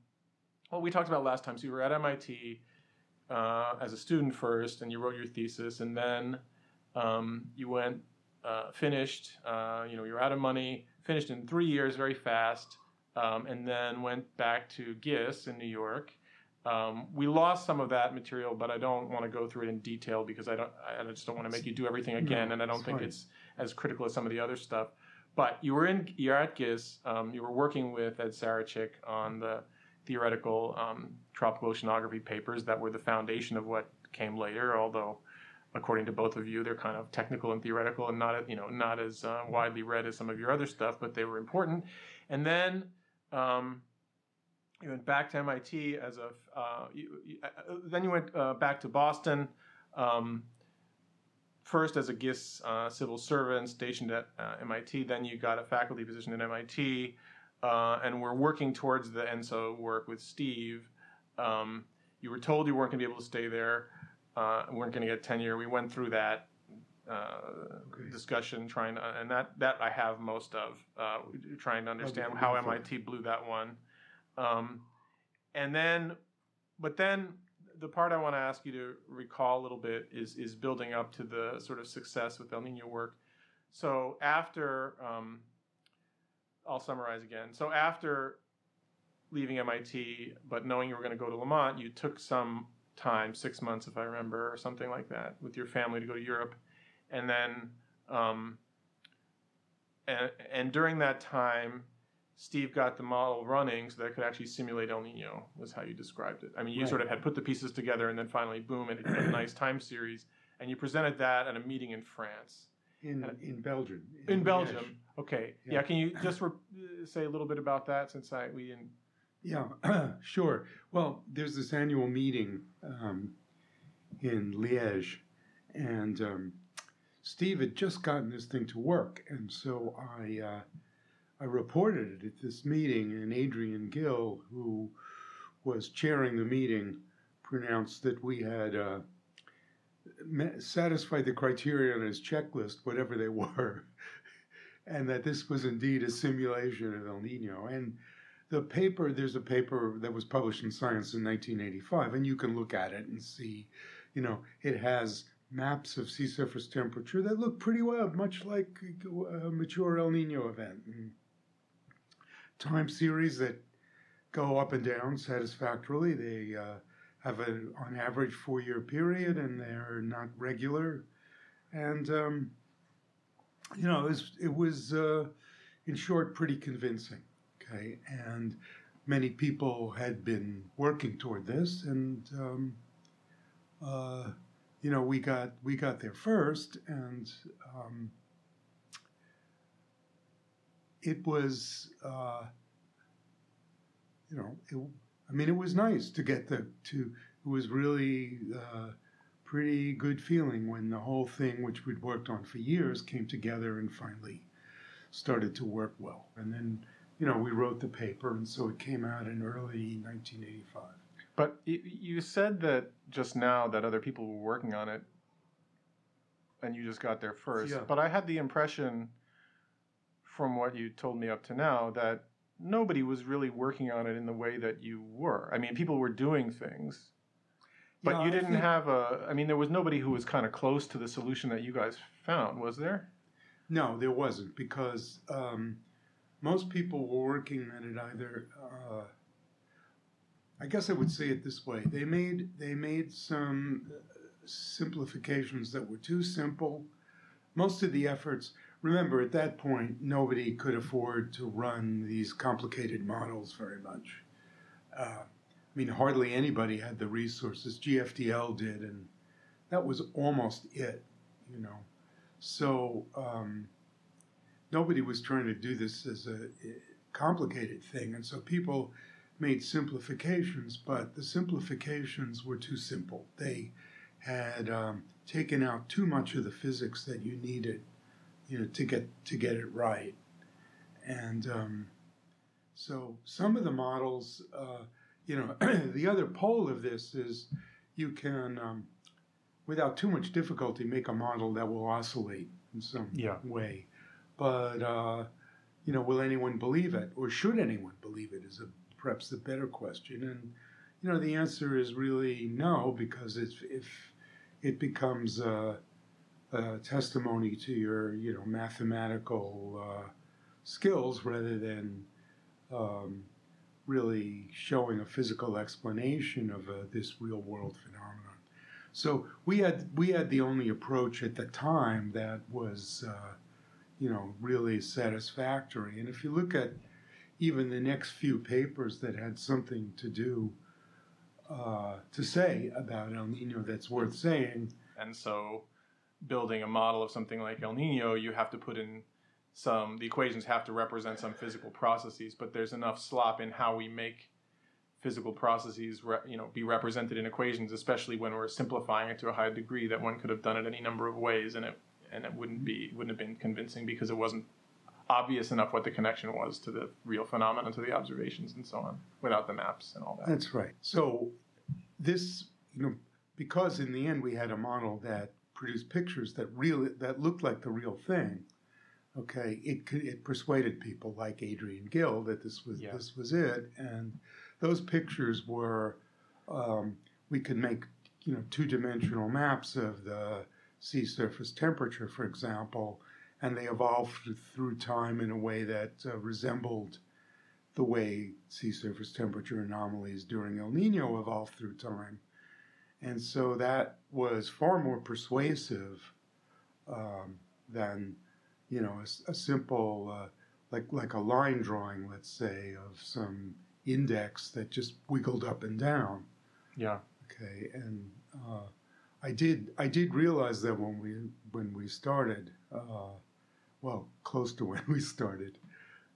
what we talked about last time. So you were at MIT uh, as a student first, and you wrote your thesis, and then um, you went uh, finished. Uh, you know, you were out of money, finished in three years, very fast, um, and then went back to GISS in New York. Um, we lost some of that material, but I don't want to go through it in detail because I don't. I just don't want to make you do everything again, No, and I don't think fine. it's as critical as some of the other stuff. But you were in. You're at GISS. Um, you were working with Ed Sarachik on the theoretical um, tropical oceanography papers that were the foundation of what came later. Although, according to both of you, they're kind of technical and theoretical, and not you know not as uh, widely read as some of your other stuff, but they were important. And then. Um, you went back to MIT as a. Uh, you, you, uh, then you went uh, back to Boston, um, first as a GISS uh, civil servant stationed at uh, MIT. Then you got a faculty position at MIT, uh, and we're working towards the ENSO work with Steve. Um, you were told you weren't going to be able to stay there, uh, weren't going to get tenure. We went through that uh, discussion, trying to, and that that I have most of, uh, trying to understand how. MIT blew that one. Um, and then, but then the part I want to ask you to recall a little bit is is building up to the sort of success with El Nino work. So after, um, I'll summarize again. So after leaving MIT, but knowing you were going to go to Lamont, you took some time, six months if I remember, or something like that, with your family to go to Europe, and then, um, and and during that time, Steve got the model running so that it could actually simulate El Nino. Was how you described it. I mean, you sort of had put the pieces together, and then finally, boom, it had a nice time series, and you presented that at a meeting in France. In in Belgium. In Liège. Belgium, okay. Yeah, Yeah. can you just re- uh, say a little bit about that since I we didn't. Yeah, sure. Well, there's this annual meeting um, in Liège, and um, Steve had just gotten this thing to work, and so I uh, I reported it at this meeting, and Adrian Gill, who was chairing the meeting, pronounced that we had uh, satisfied the criteria on his checklist, whatever they were, and that this was indeed a simulation of El Nino, and the paper there's a paper that was published in science in 1985 and you can look at it and see you know it has maps of sea surface temperature that look pretty well much like a mature el nino event. And time series that go up and down satisfactorily. They uh, have a on average four year period and they're not regular. And um, you know it was, it was uh, in short pretty convincing okay? And many people had been working toward this and um, uh, you know we got we got there first and um, it was uh, you know it, I mean it was nice to get the to it was really uh, pretty good feeling when the whole thing which we'd worked on for years came together and finally started to work well and then you know, we wrote the paper, and so it came out in early 1985. But you said that just now that other people were working on it, and you just got there first. Yeah. But I had the impression, from what you told me up to now, that nobody was really working on it in the way that you were. I mean, people were doing things, but Yeah, you didn't think- have a. I mean, there was nobody who was kind of close to the solution that you guys found, was there? No, there wasn't because um, most people were working at it either. Uh, I guess I would say it this way: they made they made some uh, simplifications that were too simple. Most of the efforts. Remember, at that point, nobody could afford to run these complicated models very much. Uh, I mean, hardly anybody had the resources. GFDL did, and that was almost it, you know. So um, nobody was trying to do this as a eh, complicated thing, and so people made simplifications, but the simplifications were too simple. They had um, taken out too much of the physics that you needed, you know, to get to get it right, and um, so some of the models, uh, you know, the other pole of this is you can. Um, without too much difficulty, make a model that will oscillate in some Yeah. way. But uh, you know, will anyone believe it, or should anyone believe it? Is a, perhaps the better question. And you know, the answer is really no, because if if it becomes a, a testimony to your you know mathematical uh, skills rather than um, really showing a physical explanation of uh, this real world phenomenon. So we had we had the only approach at the time that was, uh, you know, really satisfactory. And if you look at even the next few papers that had something to do uh, to say about El Nino that's worth saying, And so, building a model of something like El Nino, you have to put in some. The equations have to represent some physical processes, but there's enough slop in how we make physical processes, re, you know, be represented in equations, especially when we're simplifying it to a high degree that one could have done it any number of ways, and it and it wouldn't be wouldn't have been convincing because it wasn't obvious enough what the connection was to the real phenomena, to the observations, and so on, without the maps and all that. That's right. So this, you know, because in the end we had a model that produced pictures that really that looked like the real thing. Okay, it could, it persuaded people like Adrian Gill that this was Yeah. this was it, and those pictures were um, we could make you know two dimensional maps of the sea surface temperature, for example, and they evolved through, through time in a way that uh, resembled the way sea surface temperature anomalies during El Nino evolved through time. And so that was far more persuasive um, than, you know, a, a simple, uh, like, like a line drawing, let's say, of some index that just wiggled up and down. Yeah. Okay, and uh, I did I did realize that when we when we started, uh, well, close to when we started,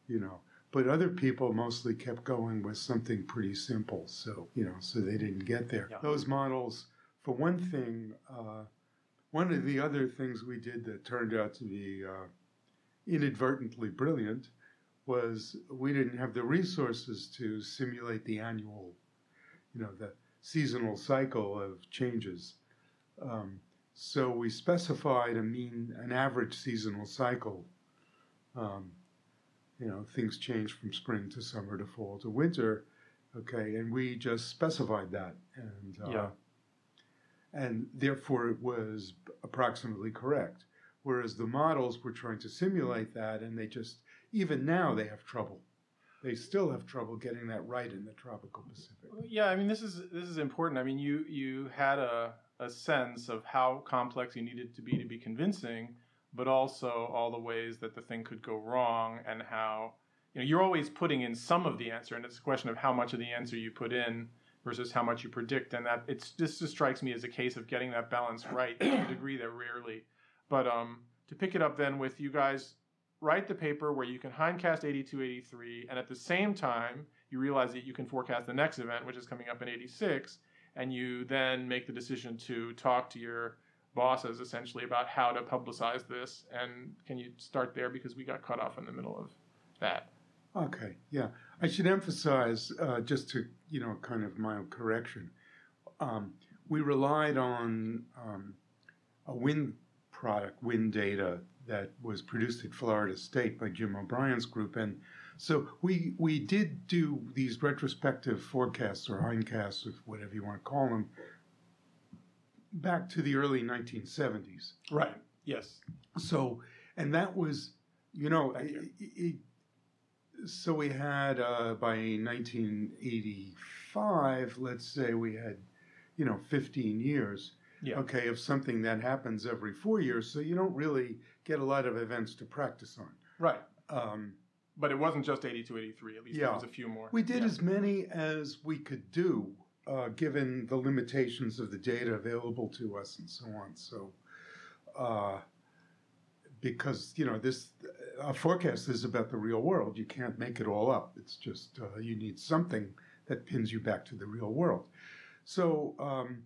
you know. But other people mostly kept going with something pretty simple, so you know, so they didn't get there. Yeah. Those models, for one thing, uh, one of the other things we did that turned out to be uh, inadvertently brilliant was we didn't have the resources to simulate the annual, you know, the seasonal cycle of changes. Um, so we specified a mean, an average seasonal cycle. Um, you know, things change from spring to summer to fall to winter. Okay, and we just specified that, and uh, Yeah. and therefore it was approximately correct. Whereas the models were trying to simulate that, and they just even now they have trouble. They still have trouble getting that right in the tropical Pacific. Yeah, I mean this is this is important. I mean you you had a a sense of how complex you needed to be to be convincing, but also all the ways that the thing could go wrong and how you know you're always putting in some of the answer, and it's a question of how much of the answer you put in versus how much you predict, and that it's this just strikes me as a case of getting that balance right to a degree that rarely. But um, to pick it up then with you guys write the paper where you can hindcast 82, 83, and at the same time you realize that you can forecast the next event, which is coming up in 86, and you then make the decision to talk to your bosses essentially about how to publicize this. And can you start there because we got cut off in the middle of that? Okay, yeah. I should emphasize, uh, just to, you know, kind of mild correction. Um, we relied on um, a wind product, wind data, that was produced at Florida State by Jim O'Brien's group. And so we, we did do these retrospective forecasts or hindcasts, or whatever you want to call them, back to the early 1970s. Right. Yes. So, and that was, you know, it- it- so we had uh, by 1985, let's say we had, you know, 15 years, Yeah. okay, of something that happens every four years. So you don't really get a lot of events to practice on. Right. Um, But it wasn't just 82, 83. At least there was a few more. we did Yeah. as many as we could do, uh, given the limitations of the data available to us and so on. So, uh, because you know this, a forecast is about the real world. You can't make it all up. It's just uh, you need something that pins you back to the real world. So, um,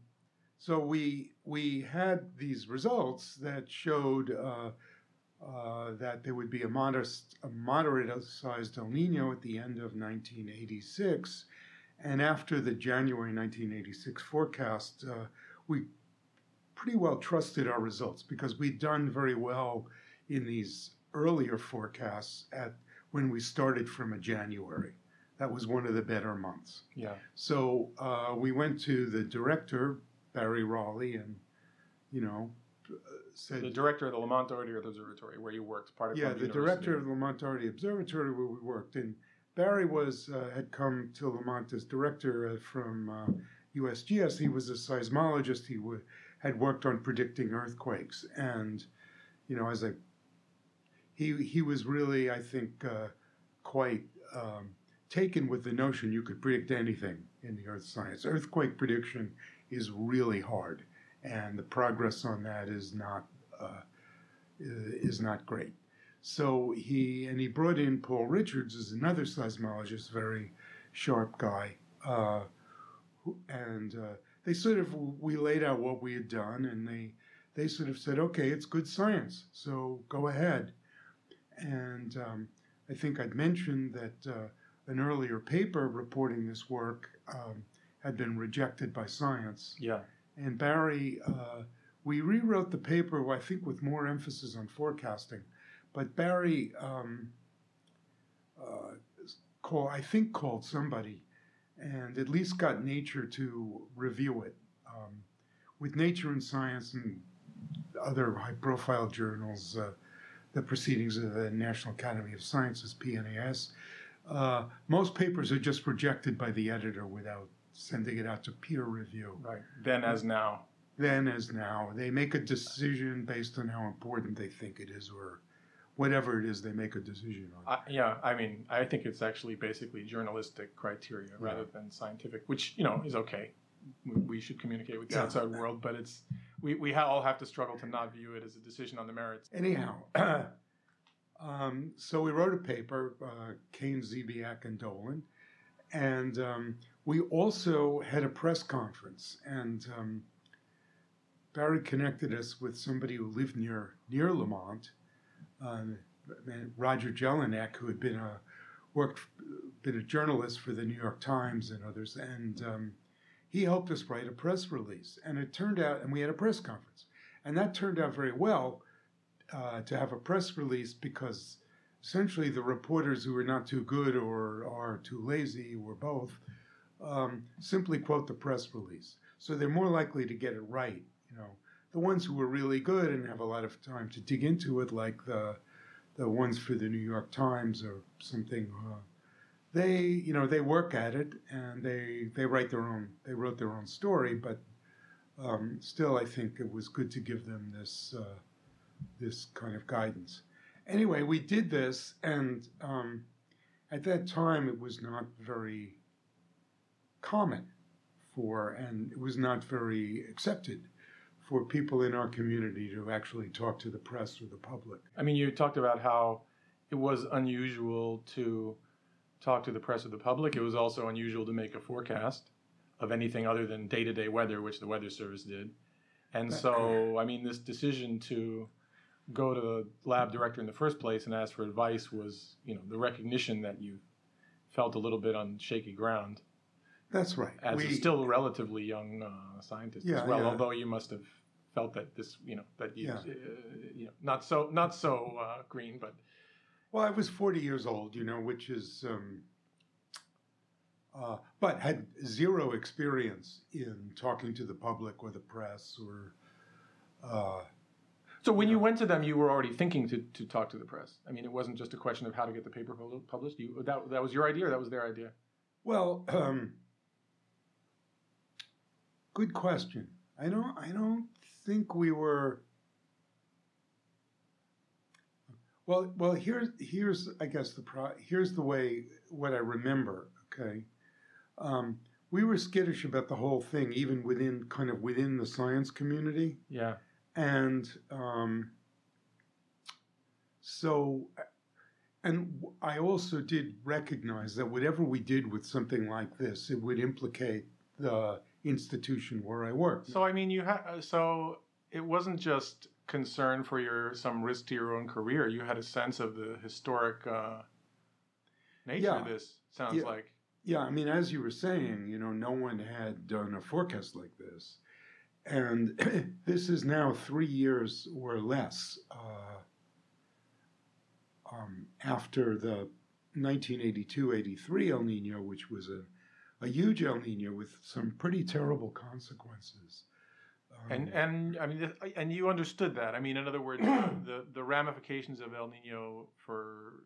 so we we had these results that showed. Uh, uh, that there would be a modest, a moderate-sized El Nino at the end of 1986, and after the January 1986 forecast, uh, we pretty well trusted our results because we'd done very well in these earlier forecasts at when we started from a January. That was one of the better months. Yeah. So uh, we went to the director, Barry Raleigh, and you know, uh, said The director of the Lamont Doherty Observatory, where you worked, part of yeah, the director of the Lamont Doherty Observatory where we worked. And Barry was uh, had come to Lamont as director uh, from uh, USGS. He was a seismologist. He w- had worked on predicting earthquakes, and you know, as a he he was really, I think, uh, quite um, taken with the notion you could predict anything in the earth science. Earthquake prediction is really hard, and the progress on that is not uh, is not great. So he and he brought in Paul Richards as another seismologist, very sharp guy, uh, who, and uh, they sort of we laid out what we had done, and they they sort of said, okay, it's good science, so go ahead. And um, I think I'd mentioned that uh, an earlier paper reporting this work um, had been rejected by Science. Yeah. And Barry, uh, we rewrote the paper, I think, with more emphasis on forecasting. But Barry um, uh, call, I think, called somebody and at least got Nature to review it. Um, with Nature and Science and other high profile journals, uh, the proceedings of the National Academy of Sciences, PNAS, uh, most papers are just rejected by the editor without sending it out to peer review. Right. Then as now. Then as now. They make a decision based on how important they think it is or whatever it is they make a decision on. I, yeah, I mean, I think it's actually basically journalistic criteria rather than scientific, which you know is okay. We, we should communicate with the Yeah. outside world, but it's we we all have to struggle to not view it as a decision on the merits. Anyhow, um, so we wrote a paper, uh, Cane, Zebiak, and Dolan, and um, we also had a press conference. And um, Barry connected us with somebody who lived near near Lamont, uh, Roger Jelinek, who had been a worked been a journalist for the New York Times and others, and um, he helped us write a press release. And it turned out, and we had a press conference, and that turned out very well uh, to have a press release because essentially the reporters who are not too good or are too lazy or both um, simply quote the press release. So they're more likely to get it right. You know, the ones who were really good and have a lot of time to dig into it, like the the ones for the New York Times or something. Uh, they, you know, they work at it and they they write their own. They wrote their own story, but um, still, I think it was good to give them this uh, this kind of guidance. Anyway, we did this, and um, at that time, it was not very common for, and it was not very accepted for people in our community to actually talk to the press or the public. I mean, you talked about how it was unusual to talk to the press or the public. It was also unusual to make a forecast of anything other than day to day weather, which the Weather Service did. And so, I mean, this decision to go to the lab director in the first place and ask for advice was, you know, the recognition that you felt a little bit on shaky ground That's right. as a still relatively young uh, scientist Yeah, as well. yeah. Although you must have felt that this, you know, that you, Yeah. uh, you know, not so not so uh, green, but Well, I was 40 years old, you know, which is, um, uh, but had zero experience in talking to the public or the press or, uh, So when you went to them, you were already thinking to, to talk to the press. I mean, it wasn't just a question of how to get the paper published. You that that was your idea, or that was their idea. well, um, good question. I don't, I don't think we were. Well, well, here's here's I guess the pro, here's the way what I remember. Okay, um, we were skittish about the whole thing, even within kind of within the science community. Yeah. and um, so and i also did recognize that whatever we did with something like this it would implicate the institution where i worked So I mean, you had so it wasn't just concern for your some risk to your own career. You had a sense of the historic uh, nature Yeah. of this. Sounds Yeah. like. yeah i mean as you were saying you know no one had done a forecast like this and this is now three years or less uh, um, after the 1982-83 El Nino, which was a, a huge El Nino with some pretty terrible consequences. Um, And and I mean, and you understood that. I mean, in other words, the the ramifications of El Nino for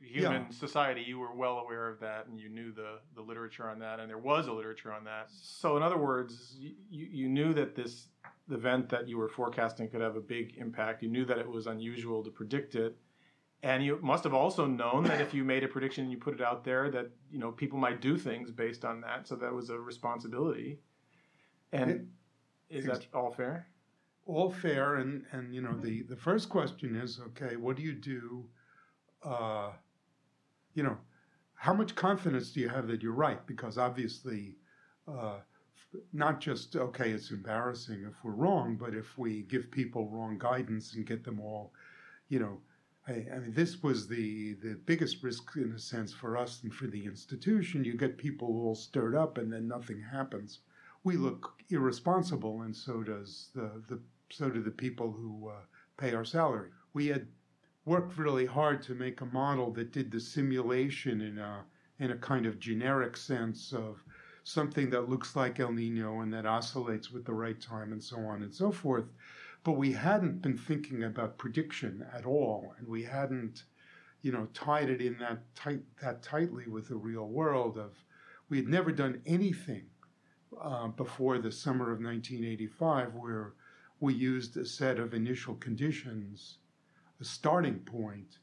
human Yeah. society, you were well aware of that, and you knew the the literature on that, and there was a literature on that. So, in other words, you you knew that this event that you were forecasting could have a big impact. You knew that it was unusual to predict it. And you must have also known that if you made a prediction and you put it out there, that you know people might do things based on that. So that was a responsibility. And It- is that all fair? all fair, and, and you know the, the first question is okay, what do you do? Uh, you know, how much confidence do you have that you're right? Because obviously, uh, not just okay, it's embarrassing if we're wrong, but if we give people wrong guidance and get them all, you know, I, I mean, this was the the biggest risk in a sense for us and for the institution. You get people all stirred up, and then nothing happens. We look irresponsible, and so does the the so do the people who uh, pay our salary. We had worked really hard to make a model that did the simulation in a in a kind of generic sense of something that looks like El Nino and that oscillates with the right time and so on and so forth. But we hadn't been thinking about prediction at all, and we hadn't, you know, tied it in that tight that tightly with the real world. Of we had never done anything uh, before the summer of 1985 where we used a set of initial conditions, a starting point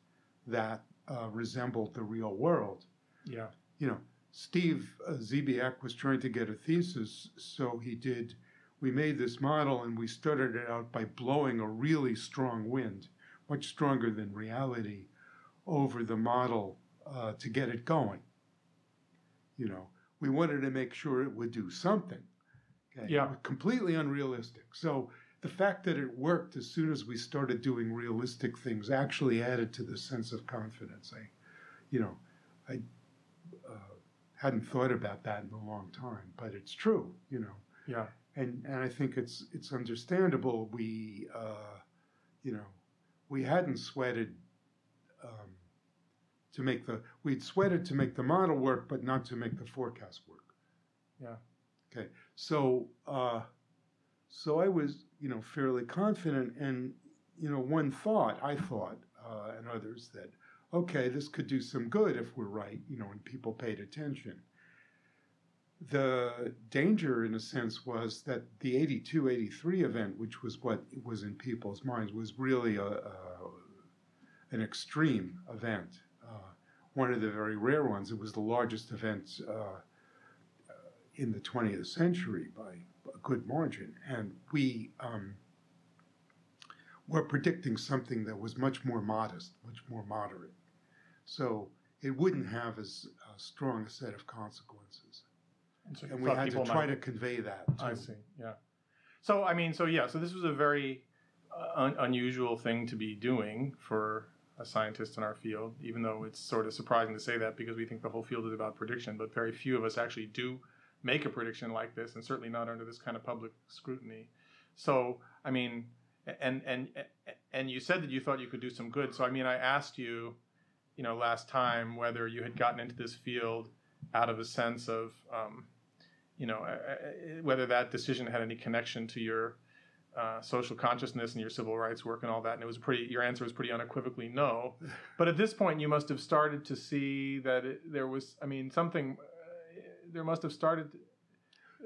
that uh, resembled the real world. Yeah. You know, Steve uh, Zebiak was trying to get a thesis, so he did. We made this model and we started it out by blowing a really strong wind, much stronger than reality, over the model uh, to get it going. You know, we wanted to make sure it would do something. Okay? Yeah. Completely unrealistic. So the fact that it worked as soon as we started doing realistic things actually added to the sense of confidence. I, you know, I uh, hadn't thought about that in a long time, but it's true, you know. Yeah. And and I think it's it's understandable. We, uh, you know, we hadn't sweated um, to make the we'd sweated to make the model work, but not to make the forecast work. Yeah. Okay. So. Uh, so I was, you know, fairly confident. And, you know, one thought, I thought, uh, and others, that, okay, this could do some good if we're right, you know, and people paid attention. The danger, in a sense, was that the 82 83 event, which was what was in people's minds, was really a, a an extreme event. Uh, one of the very rare ones. It was the largest event uh, in the 20th century by a good margin. And we um, were predicting something that was much more modest, much more moderate. So it wouldn't have as uh, strong a set of consequences. And, so and we had to try might... to convey that. Too. I see, yeah. So, I mean, so yeah, so this was a very uh, un- unusual thing to be doing for a scientist in our field, even though it's sort of surprising to say that because we think the whole field is about prediction, but very few of us actually do make a prediction like this, and certainly not under this kind of public scrutiny. So, I mean, and and and you said that you thought you could do some good. So, I mean, I asked you, you know, last time whether you had gotten into this field out of a sense of, um, you know, whether that decision had any connection to your uh, social consciousness and your civil rights work and all that. And it was pretty. Your answer was pretty unequivocally no. But at this point, you must have started to see that it, there was. I mean, something there must have started.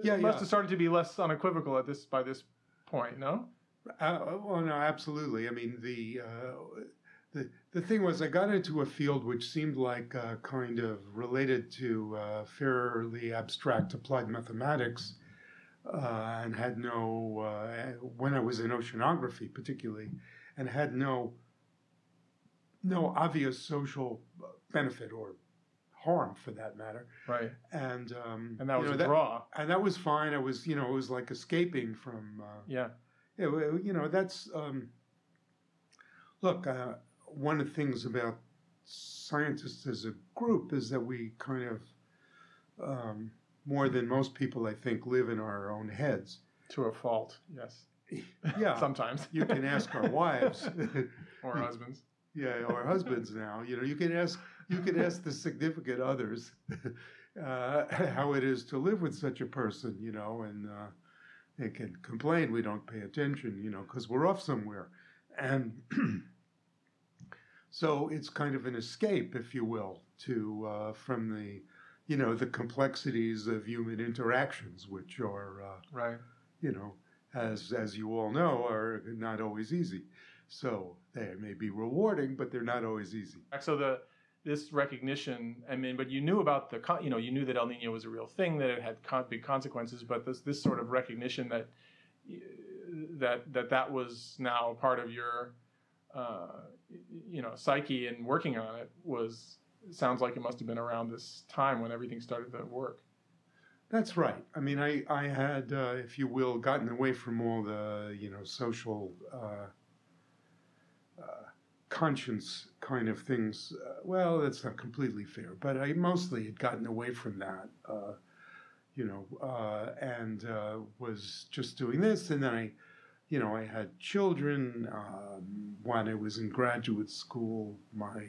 Yeah, must yeah. have started to be less unequivocal at this by this point. No. Uh, well, no, absolutely. I mean, the uh, the the thing was, I got into a field which seemed like uh, kind of related to uh, fairly abstract applied mathematics, uh, and had no uh, when I was in oceanography, particularly, and had no no obvious social benefit or harm for that matter. Right. And um, and that was know, a that, draw. And that was fine. I was you know it was like escaping from. Uh, yeah. Yeah. You know that's um, look. Uh, one of the things about scientists as a group is that we kind of um, more than most people, I think, live in our own heads. To a fault, yes. Yeah. Sometimes. you can ask our wives. or husbands. Yeah, or husbands now. You know, you can ask you can ask the significant others uh, how it is to live with such a person, you know, and uh, they can complain we don't pay attention, you know, because we're off somewhere. And so it's kind of an escape, if you will, to uh, from the, you know, the complexities of human interactions, which are, uh, right, you know, as as you all know, are not always easy. So they may be rewarding, but they're not always easy. So the this recognition i mean but you knew about the you know you knew that el nino was a real thing that it had big consequences but this this sort of recognition that that that that was now part of your uh, you know psyche and working on it was sounds like it must have been around this time when everything started to work that's right i mean i i had uh, if you will gotten away from all the you know social uh, uh conscience kind of things. Uh, well, that's not completely fair, but I mostly had gotten away from that, uh, you know, and was just doing this. And then I, you know, I had children. Um, when I was in graduate school, my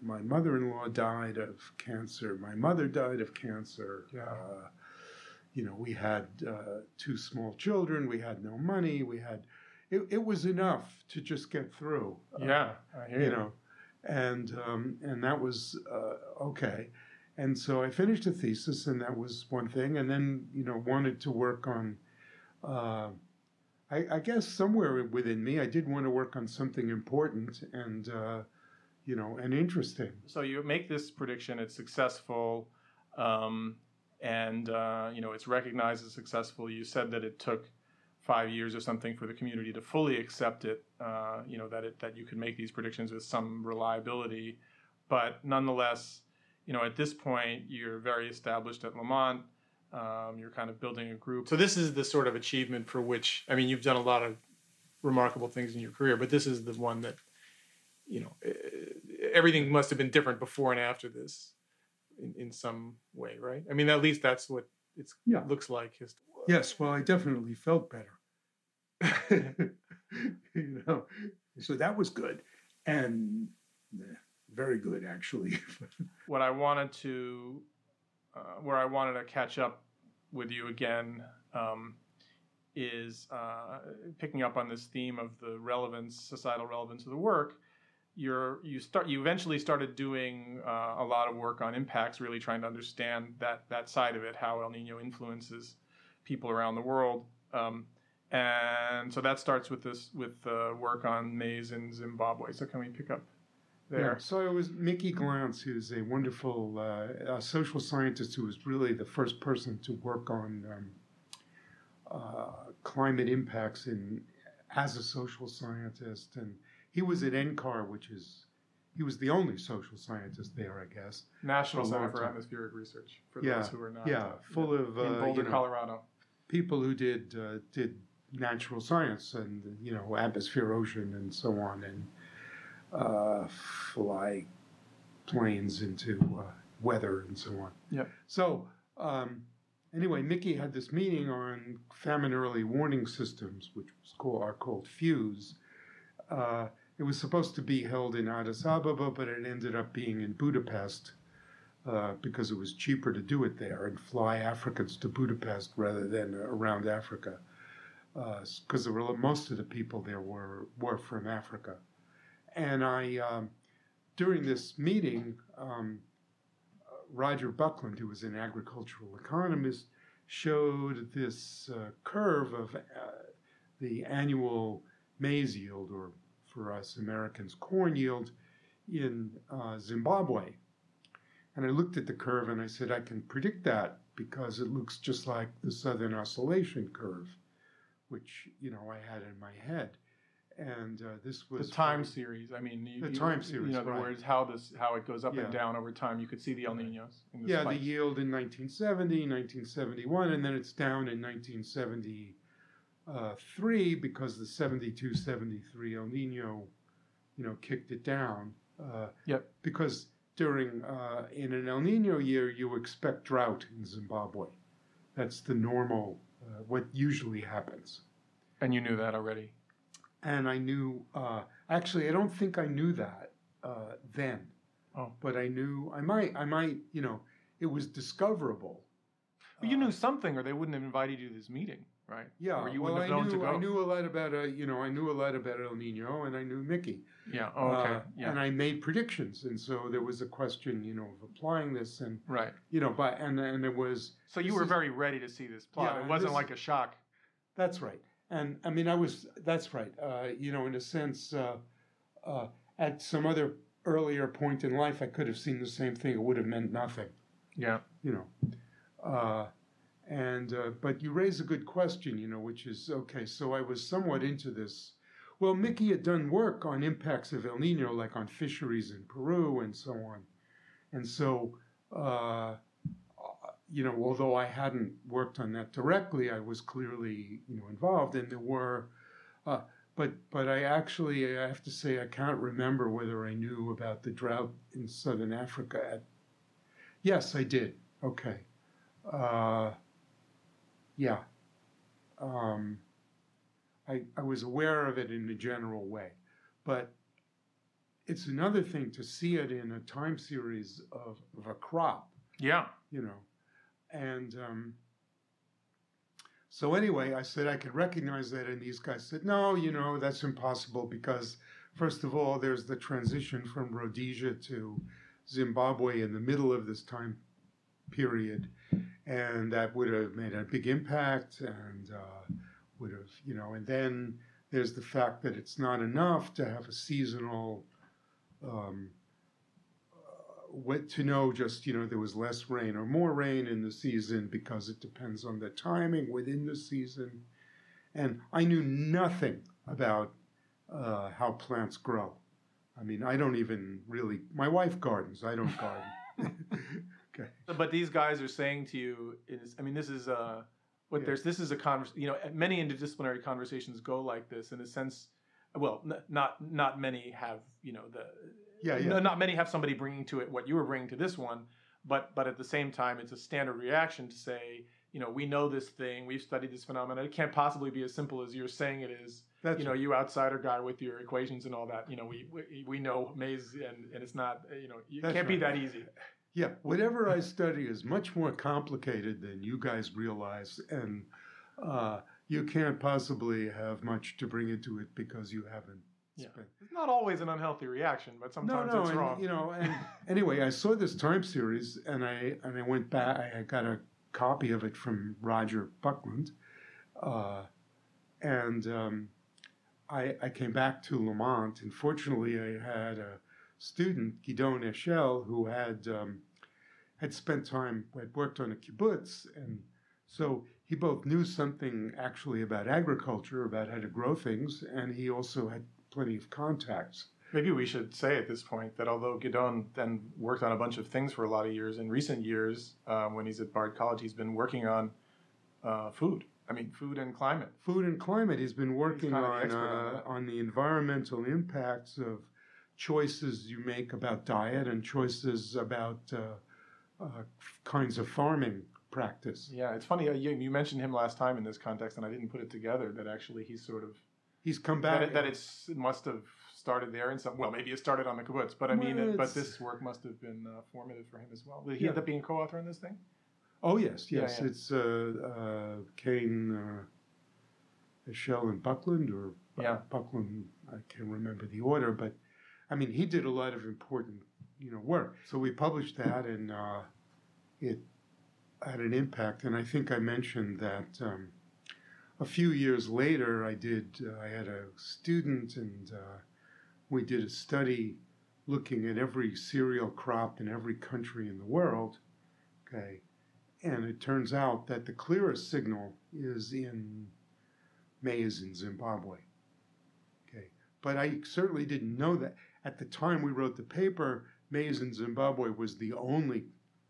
my mother-in-law died of cancer. My mother died of cancer. Yeah. Uh, you know, we had uh, two small children. We had no money. We had it, it was enough to just get through. Uh, Yeah, I hear you know, and um, and that was uh, okay. And so I finished a thesis, and that was one thing. And then you know wanted to work on. I, I guess somewhere within me, I did want to work on something important and uh, you know and interesting. So you make this prediction, it's successful, um, and uh, you know it's recognized as successful. You said that it took five years or something for the community to fully accept it. Uh, you know that it that you could make these predictions with some reliability, but nonetheless, you know at this point you're very established at Lamont. Um, you're kind of building a group. So this is the sort of achievement for which I mean you've done a lot of remarkable things in your career, but this is the one that you know eh, everything must have been different before and after this in, in some way, right? I mean, at least that's what it Yeah. looks like. His, Yes, well, I definitely felt better. you know, so that was good, and uh, very good actually. what I wanted to, uh, where I wanted to catch up with you again, um, is uh, picking up on this theme of the relevance, societal relevance of the work. You're you start you eventually started doing uh, a lot of work on impacts, really trying to understand that that side of it, how El Nino influences people around the world. Um, and so that starts with this with uh, work on maize in Zimbabwe. So can we pick up there? Yeah, so it was Mickey Glantz, who's a wonderful uh, a social scientist who was really the first person to work on um, uh, climate impacts in as a social scientist, and he was at NCAR, which is he was the only social scientist there, I guess. National For Center for. Atmospheric Research for Yeah, those who are not. yeah, uh, full of uh, in Boulder, you know, Colorado. people who did uh, did natural science and you know atmosphere, ocean, and so on, and uh, fly planes into uh, weather and so on. Yep. So um, anyway, Mickey had this meeting on famine early warning systems, which was called are called FEWS. Uh, it was supposed to be held in Addis Ababa, but it ended up being in Budapest uh, because it was cheaper to do it there and fly Africans to Budapest rather than around Africa, because most of the people there were were from Africa. And I, um, during this meeting, um, Roger Buckland, who was an agricultural economist, showed this uh, curve of uh, the annual maize yield, or for us Americans, corn yield in uh, Zimbabwe. And I looked at the curve and I said, I can predict that because it looks just like the Southern Oscillation curve, which, you know, I had in my head. And uh, this was The time for- series. I mean, you, The time series, In other right. words, how this how it goes up Yeah. and down over time. You could see the El Ninos. In the Yeah, the yield in 1970, 1971, and then it's down in 1973 because the 72 73 El Nino, you know, kicked it down. Uh, Yep. Because during, uh, in an El Nino year, you expect drought in Zimbabwe. That's the normal, uh, what usually happens. And you knew that already. And I knew, uh, actually, I don't think I knew that uh, then. Oh. But I knew, I might, I might, you know, it was discoverable. But you Uh, knew something, or they wouldn't have invited you to this meeting, right? Yeah, Or you well, wouldn't I have known knew, to go. I knew a lot about, uh, you know, I knew a lot about El Nino, and I knew Mickey. Yeah. Oh, okay. Uh, yeah. And I made predictions, and so there was a question, you know, of applying this, and right. you know, but and and it was So you were is- very ready to see this plot. Yeah, it wasn't this- like a shock. that's right, and I mean, I was that's right, uh, you know, in a sense, uh, uh, at some other earlier point in life, I could have seen the same thing. It would have meant nothing. Yeah. you know. Uh, and uh, but you raise a good question, you know, which is okay. So I was somewhat into this. Well, Mickey had done work on impacts of El Nino, like on fisheries in Peru and so on, and so uh, you know, although I hadn't worked on that directly, I was clearly you know involved, and there were. Uh, but but I actually I have to say I can't remember whether I knew about the drought in southern Africa. At, yes, I did. Okay, uh, yeah. Um, I I was aware of it in a general way, but it's another thing to see it in a time series of, of a crop. Yeah. You know, and. Um, so anyway, I said I could recognize that, and these guys said, no, you know, that's impossible because, first of all, there's the transition from Rhodesia to Zimbabwe in the middle of this time period, and that would have made a big impact and uh, would have, you know, and then there's the fact that it's not enough to have a seasonal um, to know just you know there was less rain or more rain in the season because it depends on the timing within the season. And i knew nothing about uh, how plants grow. I mean i don't even really my wife gardens i don't garden. Okay. But these guys are saying to you is i mean this is uh what yeah. there's this is a convers you know many interdisciplinary conversations go like this in a sense well n- not not many have you know the yeah, yeah. not many have somebody bringing to it what you were bringing to this one, but but at the same time, it's a standard reaction to say, you know, we know this thing, we've studied this phenomenon. It can't possibly be as simple as you're saying it is. That's you know, right. you outsider guy with your equations and all that. You know, we we, we know maze, and, and it's not. You know, it That's can't right. be that easy. Yeah, whatever I study is much more complicated than you guys realize, and uh, you can't possibly have much to bring into it because you haven't yeah. It's not always an unhealthy reaction, but sometimes no, no, it's and, wrong. You know, and anyway, I saw this time series and I and I went back. I got a copy of it from Roger Buckland, uh, and um, I, I came back to Lamont. And fortunately, I had a student, Gidon Eshel, who had um, had spent time had worked on a kibbutz, and so he both knew something actually about agriculture, about how to grow things, and he also had plenty of contacts. Maybe we should say at this point that although Gidon then worked on a bunch of things for a lot of years, in recent years, um, when he's at Bard College, he's been working on uh, food. I mean, food and climate. Food and climate. He's been working he's on uh, on, on the environmental impacts of choices you make about diet and choices about uh, uh, kinds of farming practice. Yeah, it's funny. Uh, you, you, mentioned him last time in this context, and I didn't put it together that actually he's sort of he's come back. That, it, that it's it must have started there in some. Well, maybe it started on the kibbutz, but I mean, well, but this work must have been uh, formative for him as well. Did he yeah. end up being co-author on this thing? Oh yes, yes. Yeah, yeah. It's uh, uh, Cane, uh, Eshel, and Buckland, or yeah. Buckland. I can't remember the order, but I mean, he did a lot of important, you know, work. So we published that, and uh, it had an impact. And I think I mentioned that. Um, a few years later, I did. Uh, I had a student, and uh, we did a study looking at every cereal crop in every country in the world. Okay, and it turns out that the clearest signal is in maize in Zimbabwe. Okay, but I certainly didn't know that at the time we wrote the paper. Maize in Zimbabwe was the only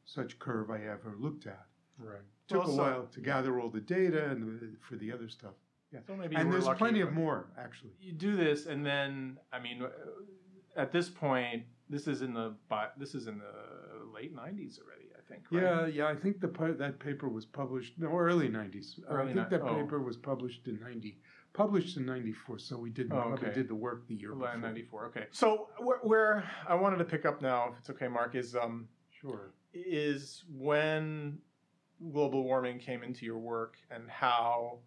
such curve I ever looked at. Right took well, a while to gather all the data and for the other stuff. Yeah. So maybe and there's plenty of more actually. You do this, and then I mean, uh, at this point, this is in the this is in the late '90s already. I think. Right? Yeah, yeah. I think the that paper was published no early '90s. Early I think that oh. paper was published in '90 published in 94 so we did oh, okay. did the work the year before 94 okay so where, where, i wanted to pick up now if it's okay mark is um sure is when global warming came into your work and how,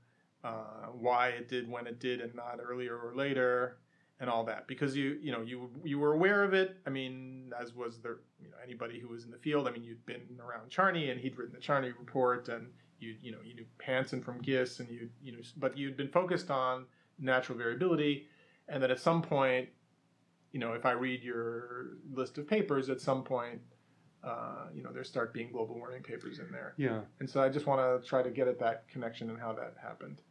uh, why it did when it did and not earlier or later, and all that. Because you, you know, you you were aware of it. I mean, as was there, you know, anybody who was in the field. I mean, you'd been around Charney, and he'd written the Charney report, and you, you know, you knew Hansen from GISS, and you, you know, but you'd been focused on natural variability, and that at some point, you know, if I read your list of papers, at some point uh, you know, there start being global warming papers in there. Yeah. And so I just want to try to get at that connection and how that happened.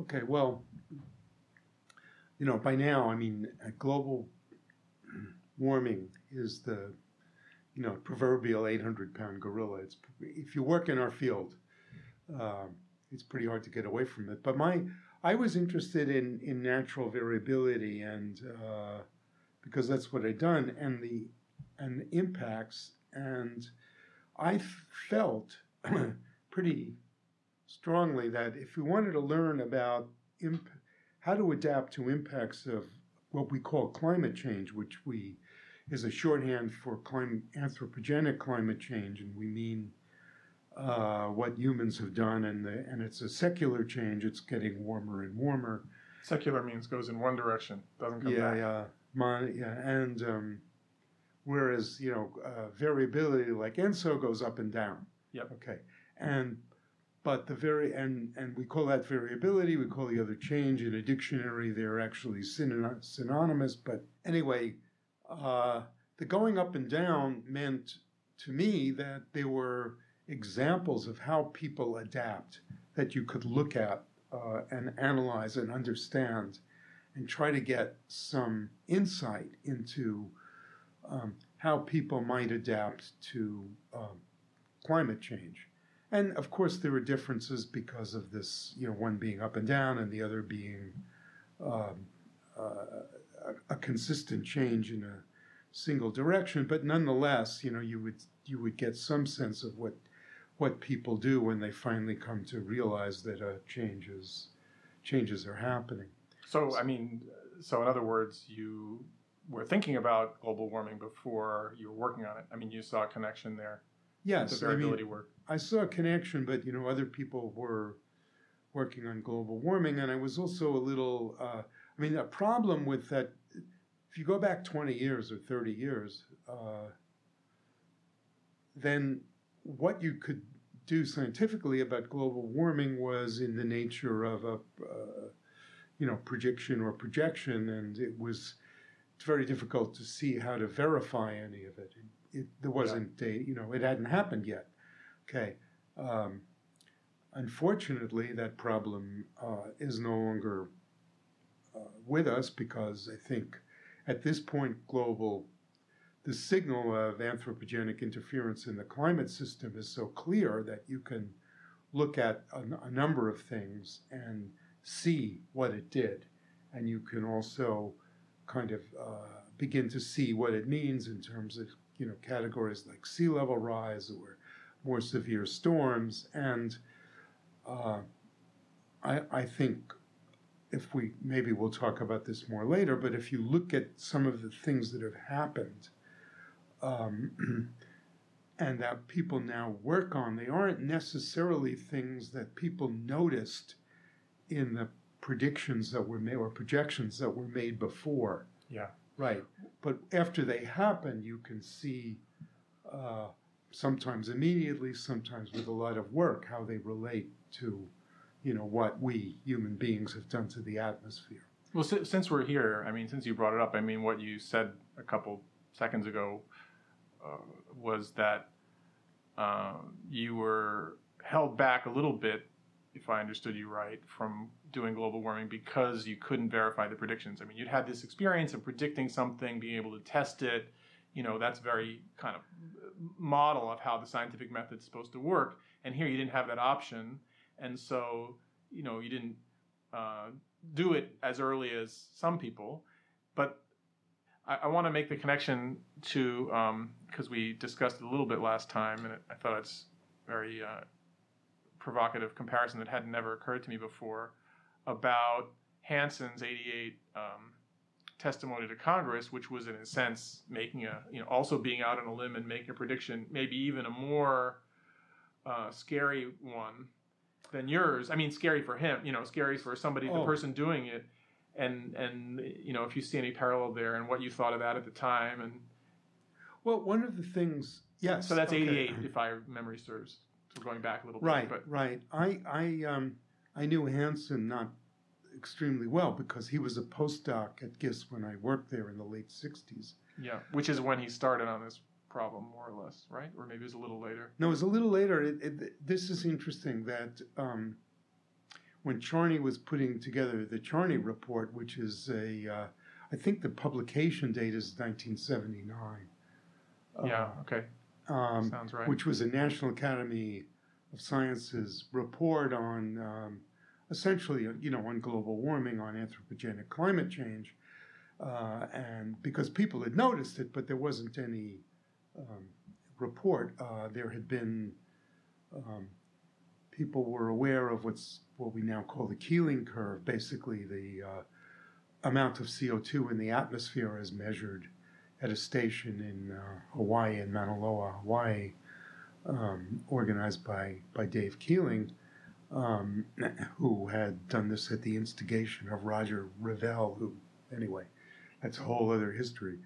Okay, well, you know, by now, I mean, global warming is the, you know, proverbial 800 pound gorilla. It's, if you work in our field, uh, it's pretty hard to get away from it. But my, I was interested in, in natural variability and uh, because that's what I'd done and the and the impacts and I felt pretty strongly that if we wanted to learn about imp- how to adapt to impacts of what we call climate change, which we is a shorthand for climate, anthropogenic climate change, and we mean uh, what humans have done, and the, and it's a secular change. It's getting warmer and warmer. Secular means goes in one direction, doesn't come yeah, back. Yeah, Mon- yeah, and um, whereas you know uh, variability like ENSO goes up and down. Yep. Okay, and but the very and and we call that variability. We call the other change in a dictionary. They're actually synonymous. But anyway, uh, the going up and down meant to me that there were examples of how people adapt that you could look at uh, and analyze and understand and try to get some insight into um, how people might adapt to um, climate change. And of course, there are differences because of this, you know, one being up and down and the other being um, uh, a, a, consistent change in a single direction. But nonetheless, you know, you would you would get some sense of what what people do when they finally come to realize that uh, changes changes are happening. So, I mean, so in other words, you were thinking about global warming before you were working on it. I mean, you saw a connection there. Yes, the variability I mean, work. I saw a connection, but you know, other people were working on global warming, and I was also a little. Uh, I mean, a problem with that. If you go back twenty years or thirty years, uh, then what you could do scientifically about global warming was in the nature of a, uh, you know, prediction or projection, and it was very difficult to see how to verify any of it. It, it there wasn't yeah. you know, it hadn't happened yet. Okay. Um, unfortunately, that problem uh, is no longer uh, with us because I think at this point, global, the signal of anthropogenic interference in the climate system is so clear that you can look at a, a number of things and see what it did. And you can also kind of uh, begin to see what it means in terms of you know categories like sea level rise or more severe storms. And uh, I, I think if we maybe we'll talk about this more later, but if you look at some of the things that have happened um, and that people now work on, they aren't necessarily things that people noticed in the predictions that were made or projections that were made before. Yeah. Right. But after they happen, you can see uh, sometimes immediately, sometimes with a lot of work, how they relate to, you know, what we human beings have done to the atmosphere. Well, since we're here, I mean, since you brought it up, I mean, what you said a couple seconds ago uh, was that uh, you were held back a little bit, if I understood you right, from doing global warming because you couldn't verify the predictions. I mean, you'd had this experience of predicting something, being able to test it. You know, that's very kind of model of how the scientific method is supposed to work. And here you didn't have that option, and so you know you didn't uh, do it as early as some people. But I, I want to make the connection to because um, we discussed it a little bit last time, and it, I thought it's very uh, provocative comparison that had never occurred to me before about Hansen's 88 um, testimony to Congress, which was in a sense making a, you know, also being out on a limb and making a prediction, maybe even a more uh, scary one than yours. I mean, scary for him, you know, scary for somebody, oh. the person doing it. And, and, you know, if you see any parallel there and what you thought of that at the time. And well, one of the things, yes. So that's okay. 88, if I memory serves. So going back a little right, bit. Right, right. I, I, um, I knew Hansen not extremely well because he was a postdoc at GISS when I worked there in the late 60s. Yeah, which is when he started on this problem, more or less, right? Or maybe it was a little later. No, it was a little later. It, it, this is interesting that um, when Charney was putting together the Charney report, which is a, uh, I think the publication date is 1979. Yeah, uh, okay. Um, Sounds right. Which was a National Academy of Sciences report on um, essentially, you know, on global warming, on anthropogenic climate change, uh, and because people had noticed it, but there wasn't any um, report. Uh, there had been um, people were aware of what's what we now call the Keeling curve, basically the uh, amount of CO2 in the atmosphere as measured at a station in uh, Hawaii, in Mauna Loa, Hawaii, um, organized by, by Dave Keeling, um, who had done this at the instigation of Roger Revelle, who, anyway, that's a whole other history.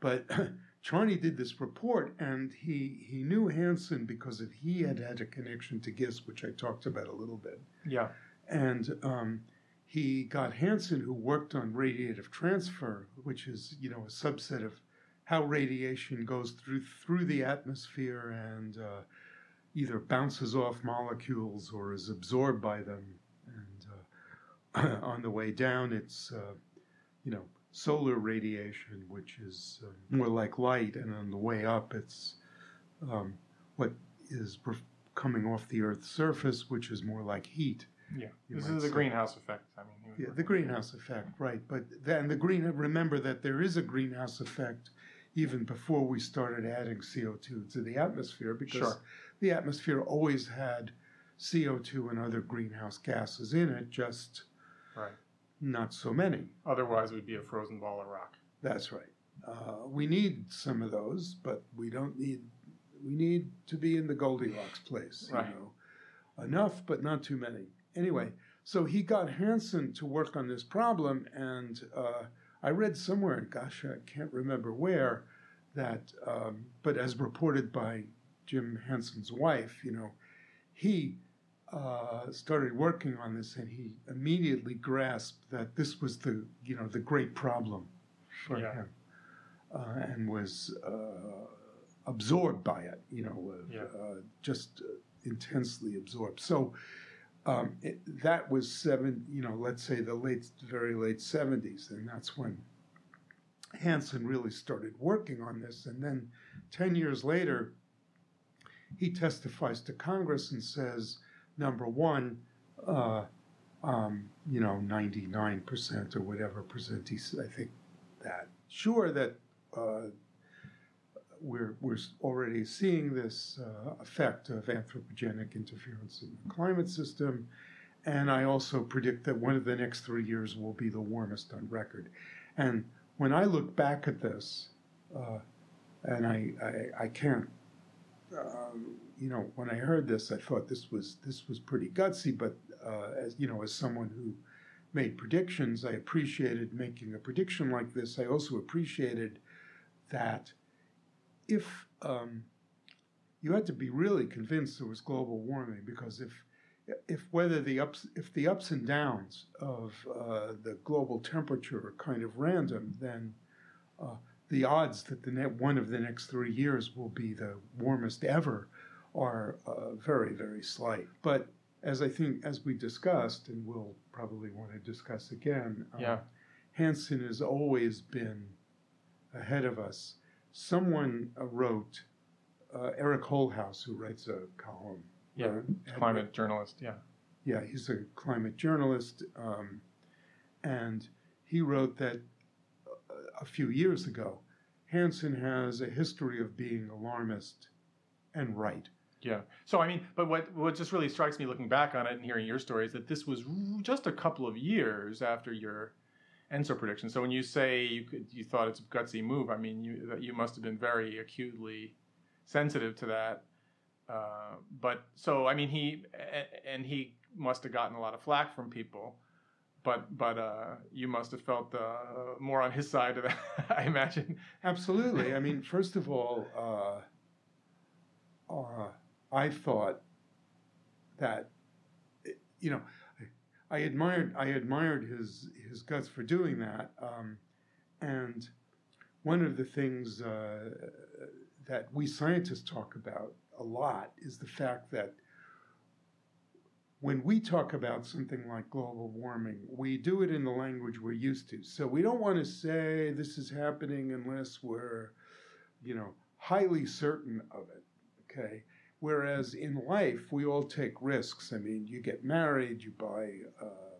But Charney did this report, and he, he knew Hansen because of he had had a connection to GISS, which I talked about a little bit. Yeah. And um, he got Hansen, who worked on radiative transfer, which is you know a subset of how radiation goes through through the atmosphere and uh, either bounces off molecules or is absorbed by them. And uh, on the way down, it's uh, you know solar radiation, which is uh, more like light, and on the way up, it's um, what is coming off the Earth's surface, which is more like heat. Yeah, this is the say. greenhouse effect. I mean, yeah, the greenhouse effect, right? But then the green. Remember that there is a greenhouse effect even before we started adding CO2 to the atmosphere because sure. The atmosphere always had CO2 and other greenhouse gases in it, just right. not so many. Otherwise, we'd be a frozen ball of rock. That's right. Uh, we need some of those, but we don't need. We need to be in the Goldilocks place, right. you know, enough, but not too many. Anyway, so he got Hansen to work on this problem, and uh, I read somewhere, gosh, I can't remember where, that, um, but as reported by Jim Hansen's wife, you know, he uh, started working on this, and he immediately grasped that this was the, you know, the great problem for yeah. him, uh, and was uh, absorbed by it, you know, yeah. Uh, just intensely absorbed. So um, it, that was seven, you know, let's say the late, very late 70s, and that's when Hansen really started working on this. And then 10 years later, he testifies to Congress and says, number one, uh, um, you know, 99% or whatever percent, he, I think that. Sure that uh, we're, we're already seeing this uh, effect of anthropogenic interference in the climate system. And I also predict that one of the next three years will be the warmest on record. And when I look back at this, uh, and I, I, I can't, um, you know, when I heard this, I thought this was this was pretty gutsy. But uh, as you know, as someone who made predictions, I appreciated making a prediction like this. I also appreciated that if um, you had to be really convinced there was global warming, because if if whether the ups if the ups and downs of uh, the global temperature are kind of random, then uh, the odds that the net one of the next three years will be the warmest ever are uh, very very slight. But as I think as we discussed, and we'll probably want to discuss again, um, yeah. Hansen has always been ahead of us someone uh, wrote, uh, Eric Holthaus, who writes a column. Yeah, uh, climate journalist, yeah. Yeah, he's a climate journalist. Um, and he wrote that a few years ago, Hansen has a history of being alarmist and right. Yeah. So I mean, but what what just really strikes me looking back on it and hearing your story is that this was just a couple of years after your ENSO prediction. So when you say you could, you thought it's a gutsy move, I mean, you you must have been very acutely sensitive to that. Uh, but so I mean, he and he must have gotten a lot of flack from people. But but uh, you must have felt uh, more on his side of that, I imagine. Absolutely. I mean, first of all, uh, uh, I thought that you know I admired I admired his his guts for doing that. Um, and one of the things uh, that we scientists talk about a lot is the fact that when we talk about something like global warming, we do it in the language we're used to. So we don't want to say this is happening unless we're, you know, highly certain of it. Okay. Whereas in life, we all take risks. I mean, you get married, you buy, uh,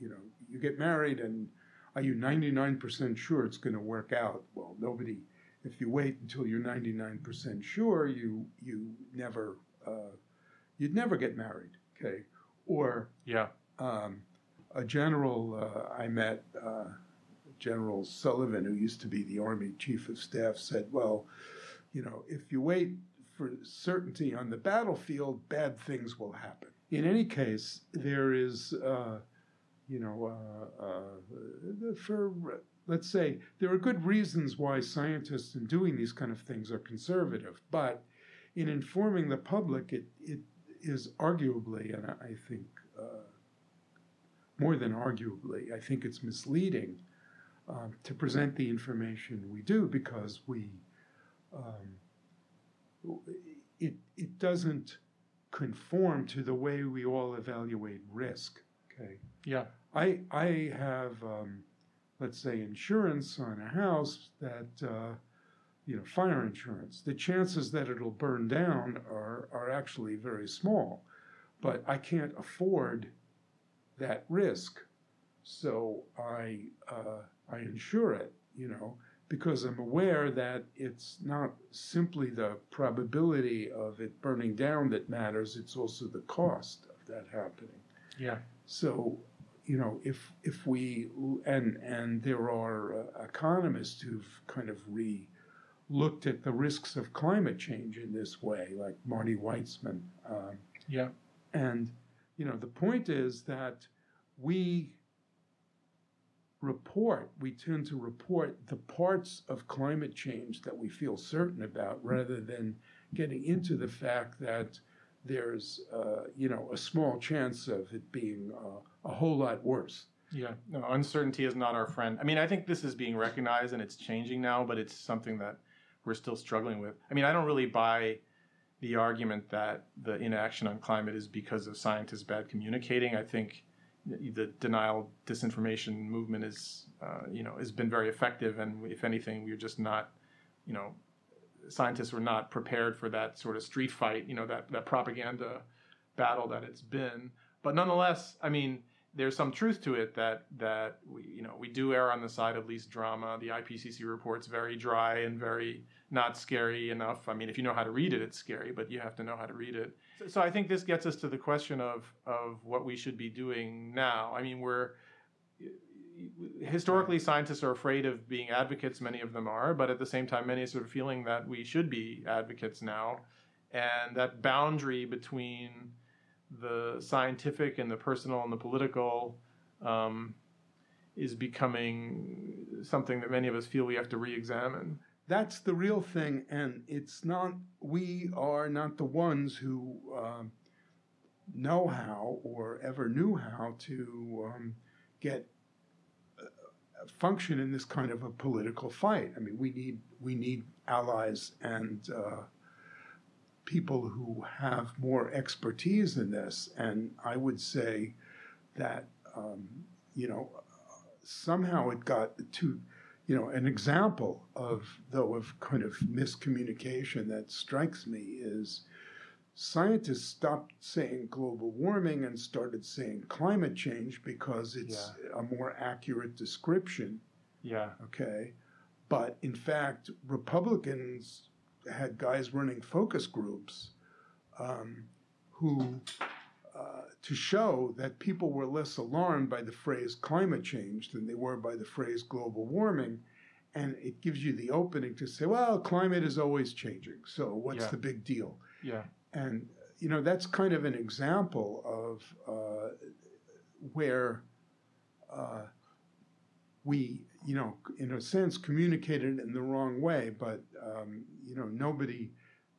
you know, you get married, and are you 99% sure it's going to work out? Well, nobody. If you wait until you're 99% sure, you you never uh, you'd never get married. Okay, or yeah, um, a general uh, I met, uh, General Sullivan, who used to be the Army Chief of Staff, said, "Well, you know, if you wait for certainty on the battlefield, bad things will happen. In any case, there is, uh, you know, uh, uh, for let's say there are good reasons why scientists in doing these kind of things are conservative, but in informing the public, it it is arguably, and I think uh, more than arguably, I think it's misleading um, to present the information we do because we. Um, it, it doesn't conform to the way we all evaluate risk. Okay. Yeah. I I have um, let's say insurance on a house that uh, you know fire insurance. The chances that it'll burn down are are actually very small, but I can't afford that risk, so I uh, I insure it. You know because I'm aware that it's not simply the probability of it burning down that matters, it's also the cost of that happening. Yeah. So, you know, if if we and and there are uh, economists who've kind of re looked at the risks of climate change in this way, like Marty Weitzman. Um, yeah. And you know, the point is that we report, we tend to report the parts of climate change that we feel certain about rather than getting into the fact that there's, uh, you know, a small chance of it being uh, a whole lot worse. Yeah, no, uncertainty is not our friend. I mean, I think this is being recognized and it's changing now, but it's something that we're still struggling with. I mean, I don't really buy the argument that the inaction on climate is because of scientists bad communicating. I think the denial disinformation movement is uh, you know has been very effective and if anything we're just not you know scientists were not prepared for that sort of street fight you know that that propaganda battle that it's been but nonetheless i mean there's some truth to it that that we you know we do err on the side of least drama. The IPCC report's very dry and very not scary enough. I mean, if you know how to read it, it's scary, but you have to know how to read it. So, so I think this gets us to the question of of what we should be doing now. I mean, we're historically scientists are afraid of being advocates. Many of them are, but at the same time, many are sort of feeling that we should be advocates now, and that boundary between the scientific and the personal and the political um, is becoming something that many of us feel we have to re-examine. That's the real thing, and it's not. We are not the ones who um, know how or ever knew how to um, get uh, function in this kind of a political fight. I mean, we need we need allies and uh, people who have more expertise in this. And I would say that, um, you know, somehow it got to, you know, an example of, though, of kind of miscommunication that strikes me is scientists stopped saying global warming and started saying climate change because it's yeah. a more accurate description. Yeah. Okay. But in fact, Republicans had guys running focus groups um, who, uh, to show that people were less alarmed by the phrase climate change than they were by the phrase global warming. And it gives you the opening to say, well, climate is always changing. So what's yeah. the big deal? Yeah. And, you know, that's kind of an example of uh, where uh, we, you know, in a sense, communicated in the wrong way. But um, you know, nobody,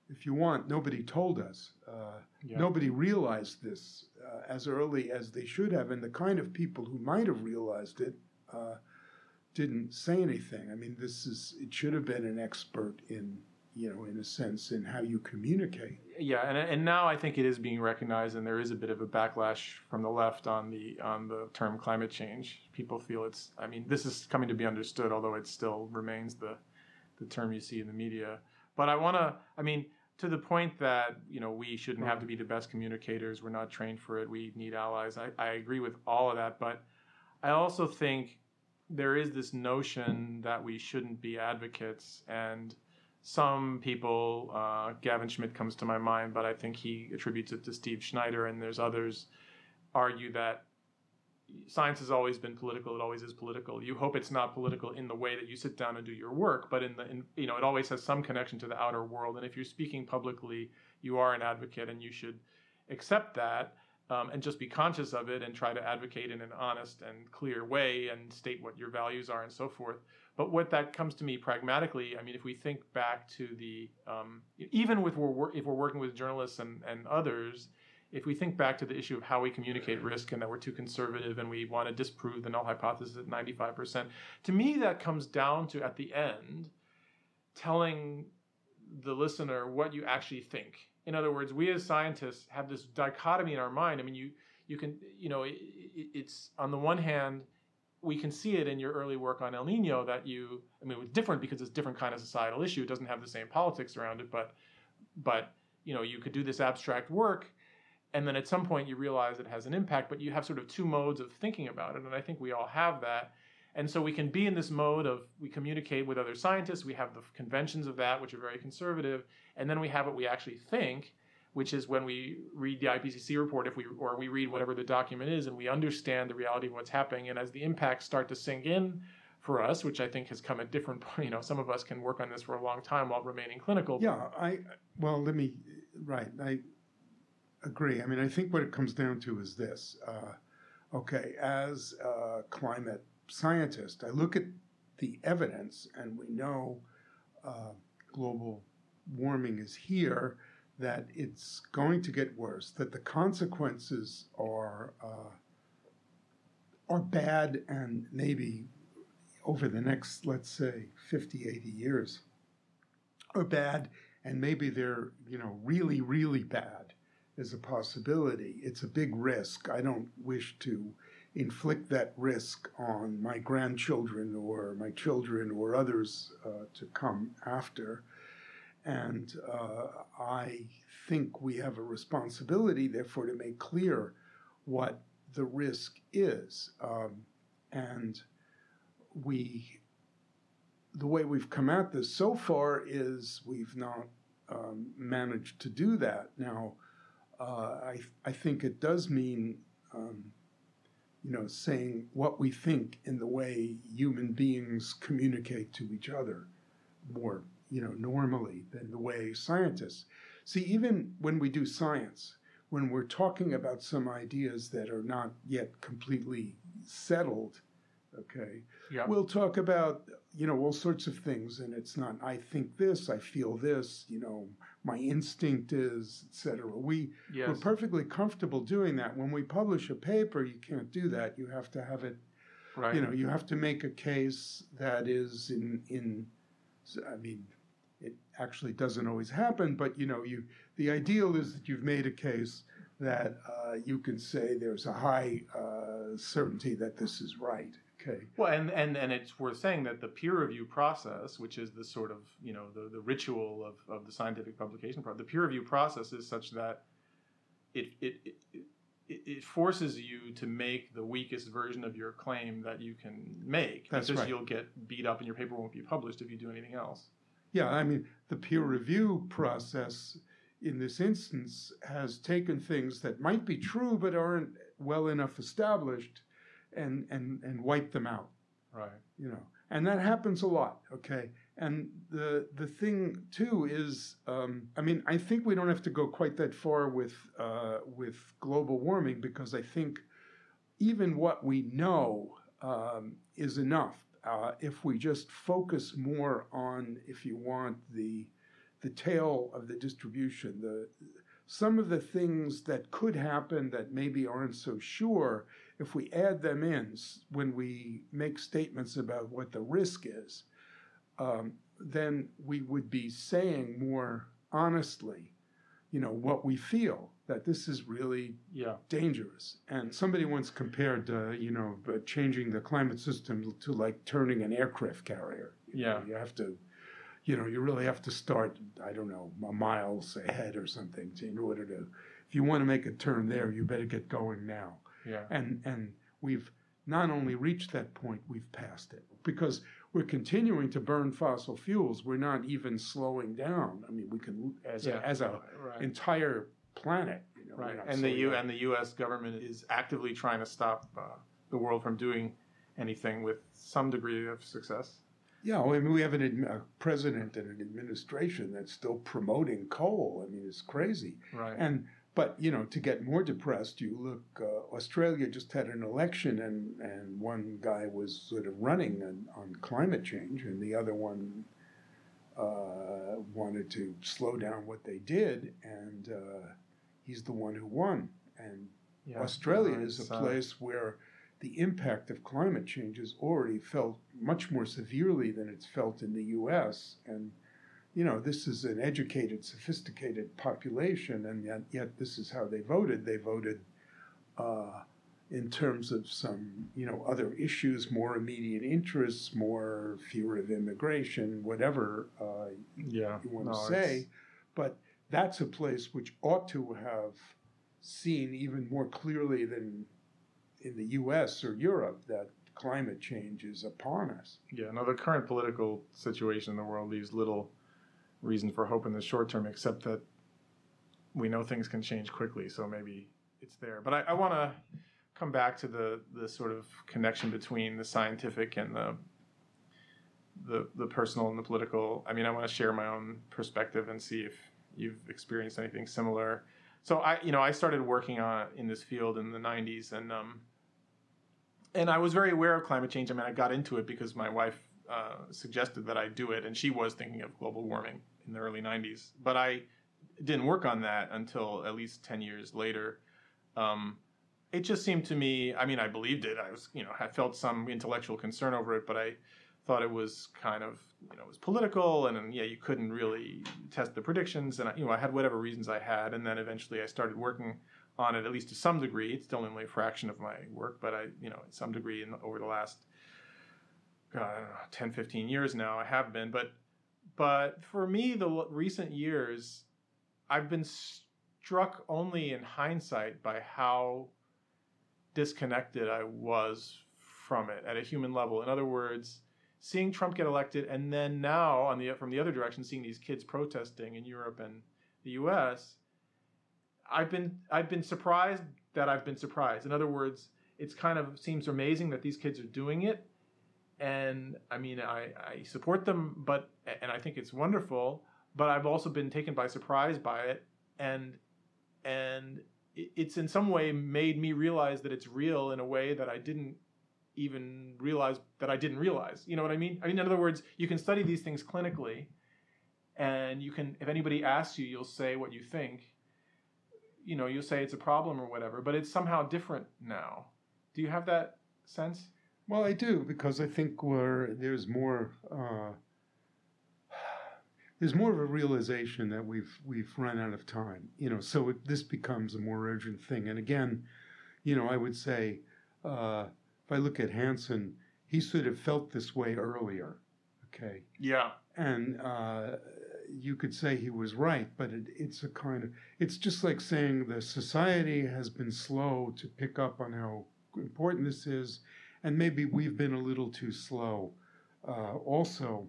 if you want, nobody told us. Uh, yeah. Nobody realized this uh, as early as they should have, and the kind of people who might have realized it uh, didn't say anything. I mean, this is it should have been an expert in you know, in a sense, in how you communicate. Yeah, and and now I think it is being recognized, and there is a bit of a backlash from the left on the on the term climate change. People feel it's. I mean, this is coming to be understood, although it still remains the the term you see in the media. But I want to. I mean, to the point that you know we shouldn't have to be the best communicators. We're not trained for it. We need allies. I, I agree with all of that, but I also think there is this notion that we shouldn't be advocates and some people, uh, Gavin Schmidt comes to my mind, but I think he attributes it to Steve Schneider, and there's others argue that science has always been political. It always is political. You hope it's not political in the way that you sit down and do your work, but in the in, you know it always has some connection to the outer world. And if you're speaking publicly, you are an advocate, and you should accept that um, and just be conscious of it and try to advocate in an honest and clear way and state what your values are and so forth. But what that comes to me pragmatically, I mean, if we think back to the um, even with we're, if we're working with journalists and, and others if we think back to the issue of how we communicate risk and that we're too conservative and we want to disprove the null hypothesis at 95%, to me that comes down to at the end telling the listener what you actually think. In other words, we as scientists have this dichotomy in our mind. I mean, you you can you know it, it's on the one hand we can see it in your early work on El Nino that you I mean it was different because it's a different kind of societal issue. It doesn't have the same politics around it, but but you know you could do this abstract work and then at some point you realize it has an impact but you have sort of two modes of thinking about it and i think we all have that and so we can be in this mode of we communicate with other scientists we have the conventions of that which are very conservative and then we have what we actually think which is when we read the ipcc report if we or we read whatever the document is and we understand the reality of what's happening and as the impacts start to sink in for us, which I think has come at different point. You know, some of us can work on this for a long time while remaining clinical. Yeah, I well, let me right. I agree. I mean, I think what it comes down to is this. Uh, okay, as a climate scientist, I look at the evidence, and we know uh, global warming is here. That it's going to get worse. That the consequences are uh, are bad, and maybe over the next, let's say, 50, 80 years, are bad, and maybe they're you know really, really bad is a possibility. It's a big risk. I don't wish to inflict that risk on my grandchildren or my children or others uh, to come after. And uh, I think we have a responsibility, therefore, to make clear what the risk is. Um, and we, the way we've come at this so far is we've not um, managed to do that. Now, uh, I, I think it does mean, um, you know, saying what we think in the way human beings communicate to each other more, you know, normally than the way scientists. See, even when we do science, when we're talking about some ideas that are not yet completely settled, okay, yeah. we'll talk about, you know, all sorts of things. And it's not, I think this, I feel this, you know, my instinct is, etc. We yes. we're perfectly comfortable doing that. When we publish a paper, you can't do that. You have to have it. Right. You know, you have to make a case that is in in. I mean, actually doesn't always happen, but you know, you the ideal is that you've made a case that uh, you can say there's a high uh, certainty that this is right. Okay. Well, and, and, and it's worth saying that the peer review process, which is the sort of, you know, the, the ritual of, of the scientific publication, the peer review process is such that it, it, it, it, forces you to make the weakest version of your claim that you can make That's because right. you'll get beat up and your paper won't be published if you do anything else. Yeah, I mean, the peer review process in this instance has taken things that might be true but aren't well enough established and and and wipe them out. Right. You know, and that happens a lot. Okay. And the the thing too is, um, I mean, I think we don't have to go quite that far with uh, with global warming because I think even what we know um, is enough. Uh, if we just focus more on, if you want, the the tail of the distribution, the some of the things that could happen that maybe aren't so sure, if we add them in when we make statements about what the risk is, um, then we would be saying more honestly, you know, what we feel that this is really yeah. dangerous. And somebody once compared, uh, you know, changing the climate system to like turning an aircraft carrier. You yeah, know, you have to you know, you really have to start, I don't know, a miles ahead or something in order to, if you want to make a turn there, you better get going now. Yeah. And, and we've not only reached that point, we've passed it because we're continuing to burn fossil fuels. We're not even slowing down. I mean, we can, as, Yeah. a, as a Right. entire planet, you know, Right, and the U and the U.S. government is actively trying to stop uh, the world from doing anything with some degree of success. Yeah, well, I mean, we have an admi- a president and an administration that's still promoting coal. I mean, it's crazy. Right. And but you know, to get more depressed, you look. Uh, Australia just had an election, and and one guy was sort of running on, on climate change, and the other one uh, wanted to slow down what they did, and uh, he's the one who won. And yeah. Australia is a uh, place where the impact of climate change is already felt much more severely than it's felt in the U.S. And you know, this is an educated, sophisticated population, and yet, yet this is how they voted. They voted uh, in terms of some, you know, other issues, more immediate interests, more fear of immigration, whatever uh, yeah. you want no, to say. But that's a place which ought to have seen even more clearly than in the U.S. or Europe that climate change is upon us. Yeah, no, the current political situation in the world leaves little reason for hope in the short term, except that we know things can change quickly. So maybe it's there. But I, I want to come back to the the sort of connection between the scientific and the the the personal and the political. I mean, I want to share my own perspective and see if you've experienced anything similar. So I, you know, I started working on in this field in the '90s, and um, and I was very aware of climate change. I mean, I got into it because my wife uh, suggested that I do it, and she was thinking of global warming in the early '90s. But I didn't work on that until at least ten years later. Um, it just seemed to me. I mean, I believed it. I was, you know, I felt some intellectual concern over it, but I thought it was kind of, you know, it was political, and, and yeah, you couldn't really test the predictions, and I, you know, I had whatever reasons I had, and then eventually I started working on it at least to some degree. It's still only a fraction of my work, but I, you know, some degree in, over the last, God, I don't know, 10, 15 years now, I have been. But, but for me, the l- recent years, I've been struck only in hindsight by how disconnected I was from it at a human level. In other words, seeing Trump get elected, and then now on the from the other direction, seeing these kids protesting in Europe and the U.S. I've been I've been surprised that I've been surprised. In other words, it's kind of seems amazing that these kids are doing it, and I mean I, I support them, but and I think it's wonderful. But I've also been taken by surprise by it, and and it's in some way made me realize that it's real in a way that I didn't even realize that I didn't realize. You know what I mean? I mean, in other words, you can study these things clinically, and you can, if anybody asks you, you'll say what you think. You know, you'll say it's a problem or whatever, but it's somehow different now. Do you have that sense? Well, I do because I think we're, there's more uh, there's more of a realization that we've we've run out of time. You know, so it, this becomes a more urgent thing. And again, you know, I would say uh, if I look at Hansen, he sort of felt this way earlier. Okay, Yeah. and uh, you could say he was right, but it, it's a kind of it's just like saying the society has been slow to pick up on how important this is, and maybe we've been a little too slow, uh, also,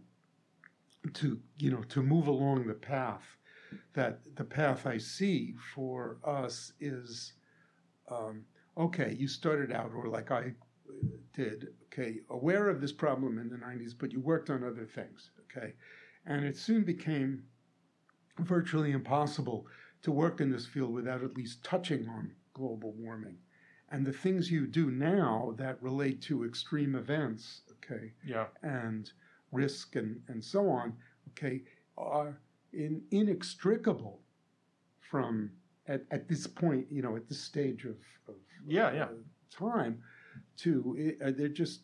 to you know to move along the path that the path I see for us is um, okay. You started out, or like I did, okay, aware of this problem in the 90s, but you worked on other things, okay? And it soon became virtually impossible to work in this field without at least touching on global warming. And the things you do now that relate to extreme events, okay, Yeah. and risk and, and so on, okay, are in, inextricable from at, at this point, you know, at this stage of, of Yeah, yeah. uh, time to uh, they're just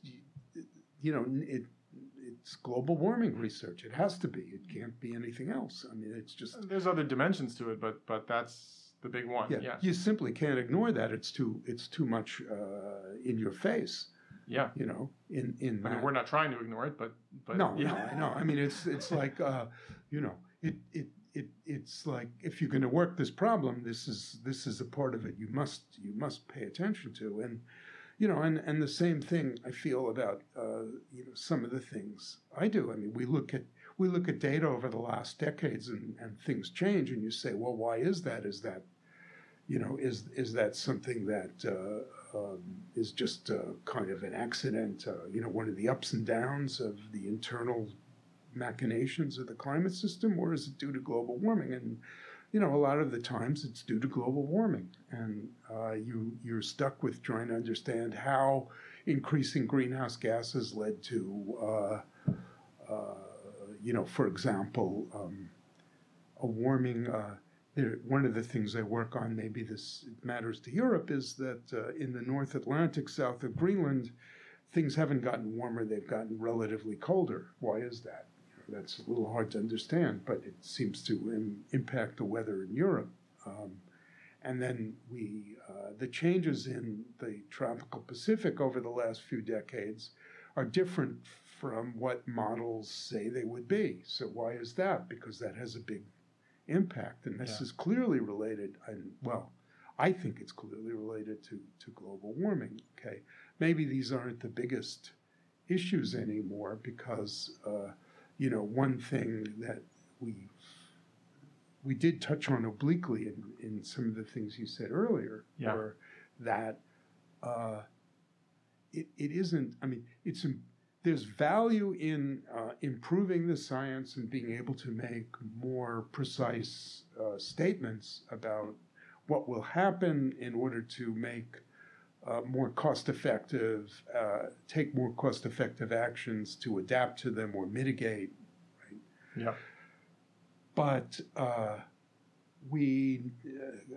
you know it it's global warming research it has to be it can't be anything else i mean it's just There's other dimensions to it, but but that's the big one. yeah, Yeah. you simply can't ignore that it's too it's too much uh, in your face Yeah. You know, in in I mean, we're not trying to ignore it, but but no, yeah. no, I know. I mean, it's it's like uh, you know, it it it it's like if you're going to work this problem, this is this is a part of it you must you must pay attention to, and you know, and and the same thing I feel about uh, you know some of the things I do. I mean, we look at we look at data over the last decades, and and things change, and you say, well, why is that? Is that you know, is is that something that uh, um, is just uh, kind of an accident? Uh, you know, one of the ups and downs of the internal machinations of the climate system, or is it due to global warming? And you know, a lot of the times it's due to global warming, and uh, you you're stuck with trying to understand how increasing greenhouse gases led to, uh, uh, you know, for example, um, a warming. Uh, one of the things I work on, maybe this matters to Europe, is that uh, in the North Atlantic, south of Greenland, things haven't gotten warmer; they've gotten relatively colder. Why is that? That's a little hard to understand, but it seems to Im- impact the weather in Europe. Um, and then we, uh, the changes in the tropical Pacific over the last few decades are different from what models say they would be. So why is that? Because that has a big impact, and this Yeah. is clearly related. And well, I think it's clearly related to to global warming. Okay, maybe these aren't the biggest issues anymore because. Uh, you know, one thing that we we did touch on obliquely in, in some of the things you said earlier Yeah. were that uh, it, it isn't, I mean, it's there's value in uh, improving the science and being able to make more precise uh, statements about what will happen in order to make uh, more cost effective, uh, take more cost effective actions to adapt to them or mitigate. Right? Yeah. But uh, we, uh,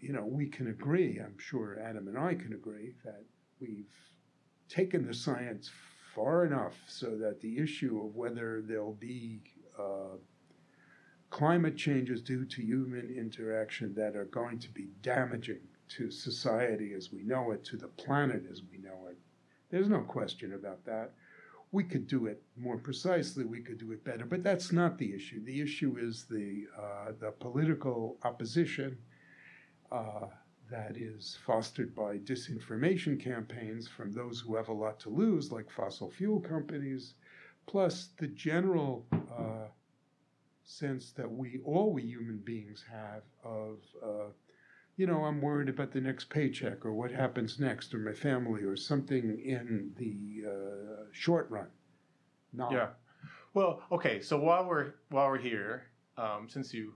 you know, we can agree, I'm sure Adam and I can agree, that we've taken the science far enough so that the issue of whether there'll be uh, climate changes due to human interaction that are going to be damaging to society as we know it, to the planet as we know it. There's no question about that. We could do it more precisely, we could do it better, but that's not the issue. The issue is the, uh, the political opposition uh, that is fostered by disinformation campaigns from those who have a lot to lose, like fossil fuel companies, plus the general uh, sense that we, all we human beings have of uh, you know, I'm worried about the next paycheck or what happens next or my family or something in the uh, short run. Yeah. Well, okay. So while we're while we're here, um, since you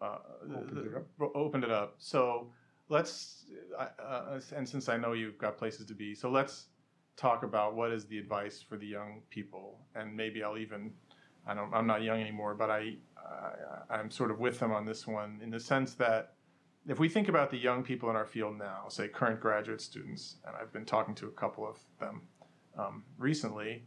uh, Opened it up. opened it up, so let's uh, uh, and since I know you've got places to be, so let's talk about what is the advice for the young people, and maybe I'll even I don't I'm not young anymore, but I, I I'm sort of with them on this one in the sense that if we think about the young people in our field now, say current graduate students, and I've been talking to a couple of them um, recently.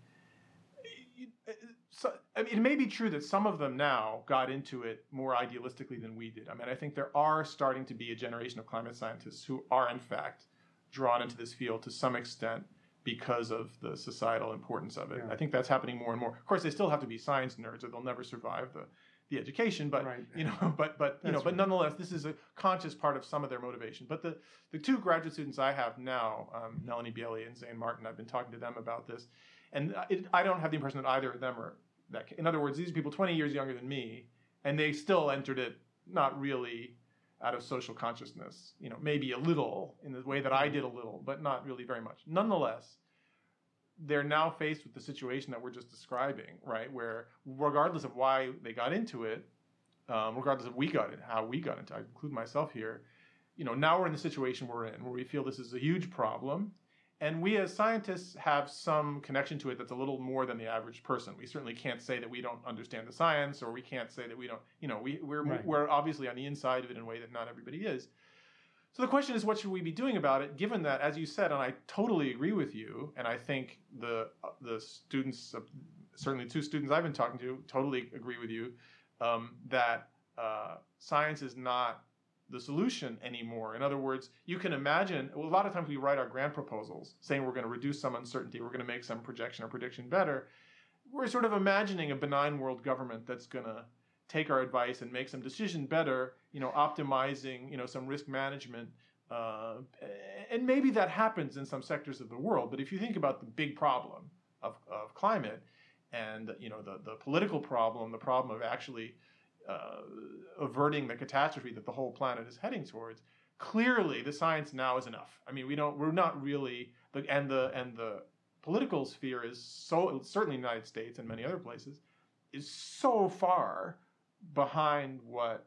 So, I mean, it may be true that some of them now got into it more idealistically than we did. I mean, I think there are starting to be a generation of climate scientists who are, in fact, drawn into this field to some extent because of the societal importance of it. Yeah. I think that's happening more and more. Of course, they still have to be science nerds, or they'll never survive the the education. But Right. you know, but but you know, but nonetheless, this is a conscious part of some of their motivation. But the the two graduate students I have now, um, Melanie Bieli and Zane Martin, I've been talking to them about this, and it, I don't have the impression that either of them are that. In other words, these are people 20 years younger than me, and they still entered it not really out of social consciousness. You know, maybe a little in the way that I did a little, but not really very much. Nonetheless, they're now faced with the situation that we're just describing, right? Where regardless of why they got into it, um, regardless of we got it, how we got into, it, I include myself here. You know, now we're in the situation we're in, where we feel this is a huge problem, and we as scientists have some connection to it that's a little more than the average person. We certainly can't say that we don't understand the science, or we can't say that we don't. You know, we we're Right. we're obviously on the inside of it in a way that not everybody is. So the question is, what should we be doing about it? Given that, as you said, and I totally agree with you, and I think the the students, uh, certainly two students I've been talking to, totally agree with you um, that uh, science is not the solution anymore. In other words, you can imagine well, a lot of times we write our grant proposals saying we're going to reduce some uncertainty, we're going to make some projection or prediction better. We're sort of imagining a benign world government that's going to take our advice and make some decision better, you know, optimizing, you know, some risk management. Uh, and maybe that happens in some sectors of the world. But if you think about the big problem of, of climate and, you know, the, the political problem, the problem of actually uh, averting the catastrophe that the whole planet is heading towards, clearly the science now is enough. I mean, we don't, we're not really, and the, and the political sphere is so, certainly in the United States and many other places, is so far behind what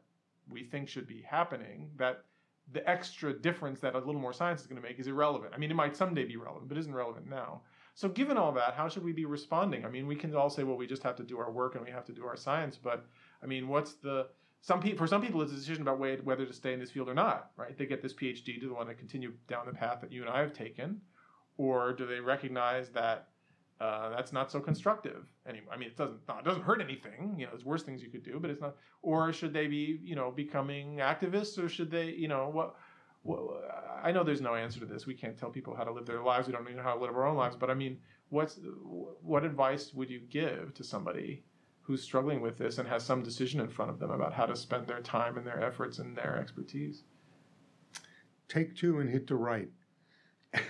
we think should be happening that the extra difference that a little more science is going to make is irrelevant. I mean, it might someday be relevant, but isn't relevant now. So, given all that, how should we be responding? I mean, we can all say, well, we just have to do our work and we have to do our science, but I mean, what's the some people for some people it's a decision about whether to stay in this field or not, right? They get this PhD, do they want to continue down the path that you and I have taken, or do they recognize that uh, that's not so constructive anymore. I mean, it doesn't it doesn't hurt anything. You know, there's worse things you could do, but it's not. Or should they be, you know, becoming activists, or should they, you know, what? what I know there's no answer to this. We can't tell people how to live their lives. We don't even know how to live our own lives. But I mean, what's what advice would you give to somebody who's struggling with this and has some decision in front of them about how to spend their time and their efforts and their expertise? Take two and hit the right.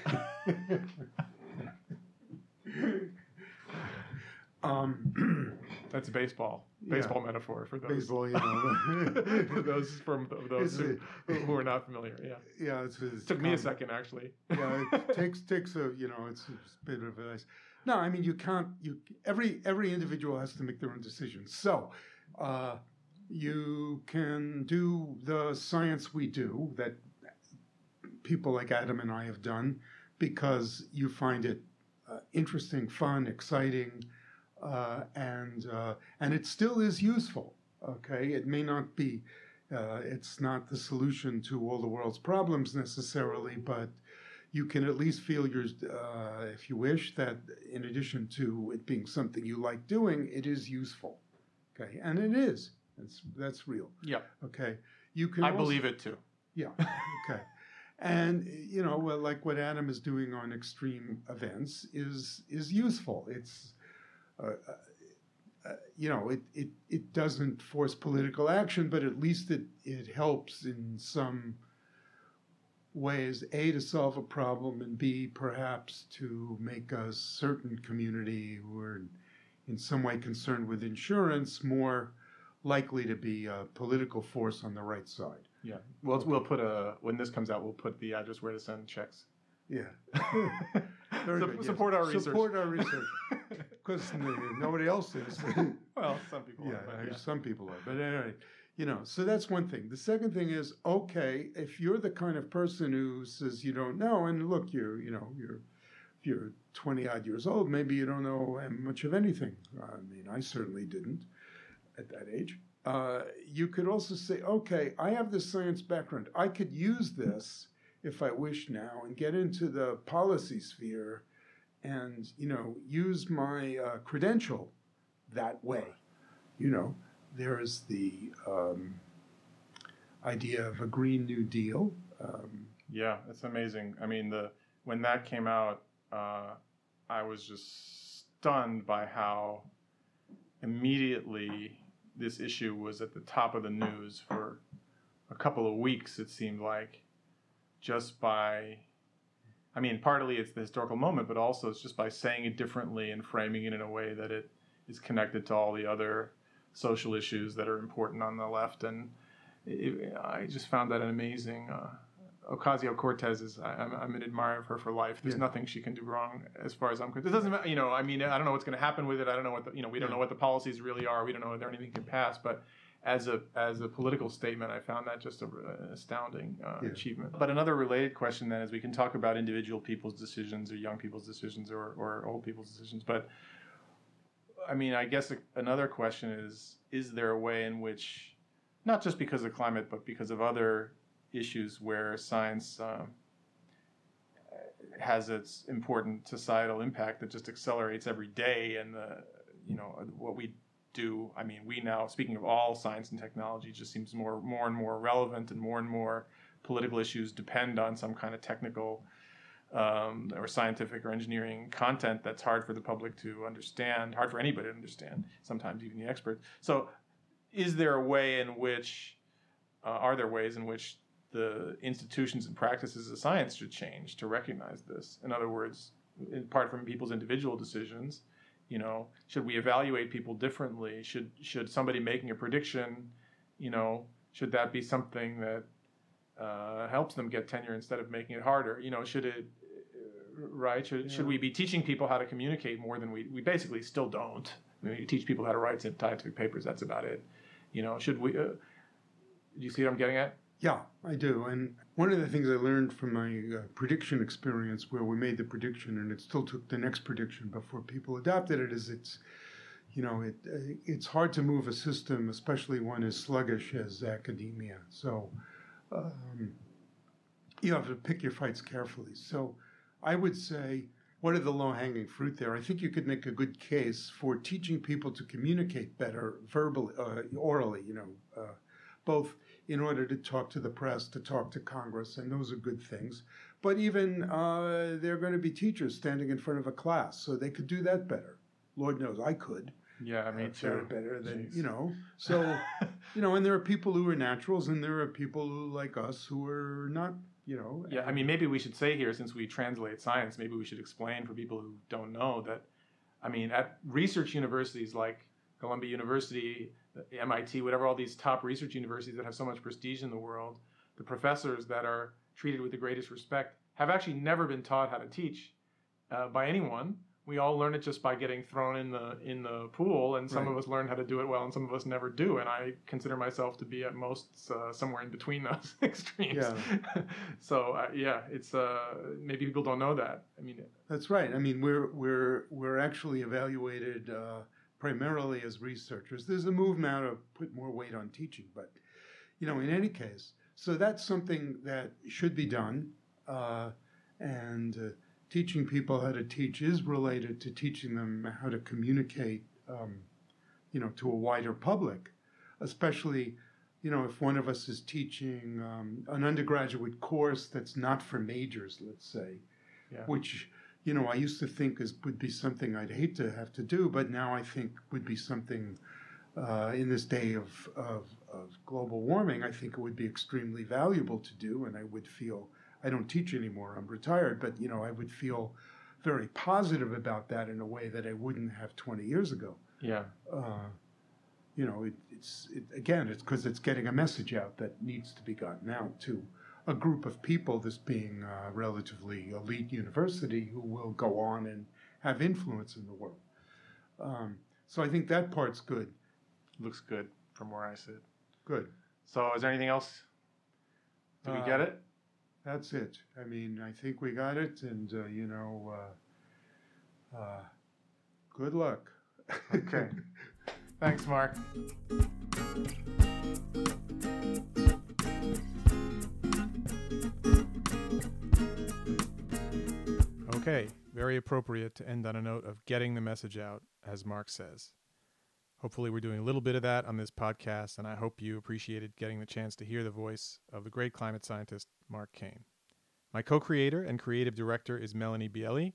Um, That's baseball. Baseball yeah. metaphor for those. Baseball, you know. those from those who, who, are not familiar. Yeah. Yeah, it's, it's it took me a second actually. yeah, it takes takes a you know it's, it's a bit of advice. No, I mean you can't. You every every individual has to make their own decisions. So. Uh, you can do the science we do that people like Adam and I have done because you find it interesting, fun, exciting, uh, and uh, and it still is useful. Okay, it may not be, uh, it's not the solution to all the world's problems necessarily, but you can at least feel your, uh, if you wish, that in addition to it being something you like doing, it is useful. Okay, and it is. That's that's real. Yeah. Okay. You can. I also, believe it too. Yeah. Okay. And you know like what adam is doing on extreme events is is useful. It's uh, uh, uh, you know it, it it doesn't force political action but at least it it helps in some ways a to solve a problem and b perhaps to make a certain community who are in some way concerned with insurance more likely to be a political force on the right side yeah. Well, we'll put a when this comes out, we'll put the address where to send checks. Yeah. Very so, good, Support yes. our research. Support our research. Because nobody else is. well, some people yeah, are. yeah, some people are. But anyway, you know, so that's one thing. The second thing is, okay, if you're the kind of person who says you don't know, and look, you're, you know, you're, you're 20 odd years old, maybe you don't know much of anything. I mean, I certainly didn't at that age. Uh, you could also say, okay, I have this science background. I could use this if I wish now and get into the policy sphere and, you know, use my uh, credential that way. You know, there is the um, idea of a Green New Deal. Um, yeah, it's amazing. I mean, the when that came out, uh, I was just stunned by how immediately this issue was at the top of the news for a couple of weeks, it seemed like, just by, I mean, partly it's the historical moment, but also it's just by saying it differently and framing it in a way that it is connected to all the other social issues that are important on the left. And it, I just found that an amazing. Uh, Ocasio Cortez is I'm, I'm, an admirer of her for life. There's yeah. nothing she can do wrong as far as I'm concerned. It doesn't matter, you know. I mean, I don't know what's going to happen with it. I don't know what the, you know. We don't yeah. know what the policies really are. We don't know whether anything can pass. But as a as a political statement, I found that just a, an astounding uh, yeah. achievement. But another related question then is we can talk about individual people's decisions or young people's decisions or or old people's decisions. But I mean, I guess another question is: Is there a way in which, not just because of climate, but because of other issues where science um, has its important societal impact that just accelerates every day, and the you know what we do. I mean, we now, speaking of all science and technology, just seems more, more and more relevant, and more and more political issues depend on some kind of technical um, or scientific or engineering content that's hard for the public to understand, hard for anybody to understand, sometimes even the experts. So, is there a way in which, uh, are there ways in which the institutions and practices of science should change to recognize this? In other words, apart from people's individual decisions, you know, should we evaluate people differently? Should should somebody making a prediction, you know, should that be something that uh, helps them get tenure instead of making it harder? You know, should it right? Should, yeah. should we be teaching people how to communicate more than we we basically still don't? I mean, you teach people how to write scientific papers. That's about it. You know, should we? Uh, do you see what I'm getting at? Yeah, I do. And one of the things I learned from my uh, prediction experience, where we made the prediction and it still took the next prediction before people adopted it, is it's you know, it uh, it's hard to move a system, especially one as sluggish as academia. So um, you have to pick your fights carefully. So I would say, what are the low hanging fruit there? I think you could make a good case for teaching people to communicate better verbally, uh, orally, you know, uh, both in order to talk to the press, to talk to Congress, and those are good things. But even uh, they're going to be teachers standing in front of a class, so they could do that better. Lord knows I could. Yeah, I mean, too. better than Jeez. you know. So, you know, and there are people who are naturals, and there are people who, like us who are not you know. Yeah, I mean, maybe we should say here, since we translate science, maybe we should explain for people who don't know that, I mean, at research universities like Columbia University, MIT, whatever, all these top research universities that have so much prestige in the world, the professors that are treated with the greatest respect have actually never been taught how to teach uh, by anyone we all learn it just by getting thrown in the in the pool and some right. of us learn how to do it well and some of us never do and i consider myself to be at most uh, somewhere in between those extremes yeah. so uh, yeah it's uh, maybe people don't know that i mean that's right i mean we're we're we're actually evaluated uh, primarily as researchers there's a move now to put more weight on teaching but you know in any case so that's something that should be done uh, and uh, teaching people how to teach is related to teaching them how to communicate, um, you know, to a wider public, especially, you know, if one of us is teaching um, an undergraduate course that's not for majors, let's say, yeah. which you know I used to think is would be something I'd hate to have to do, but now I think would be something. Uh, in this day of, of, of global warming, I think it would be extremely valuable to do, and I would feel I don't teach anymore. I'm retired, but you know, I would feel very positive about that in a way that I wouldn't have 20 years ago. Yeah. Uh, you know, it, it's it, again, it's because it's getting a message out that needs to be gotten out to a group of people, this being a relatively elite university, who will go on and have influence in the world. Um, so I think that part's good. Looks good from where I sit. Good. So, is there anything else? Did uh, we get it? that's it. I mean, I think we got it, and uh, you know, uh, uh, good luck. okay. Thanks, Mark. Okay, very appropriate to end on a note of getting the message out, as Mark says. Hopefully, we're doing a little bit of that on this podcast, and I hope you appreciated getting the chance to hear the voice of the great climate scientist, Mark Cane. My co creator and creative director is Melanie Bieli.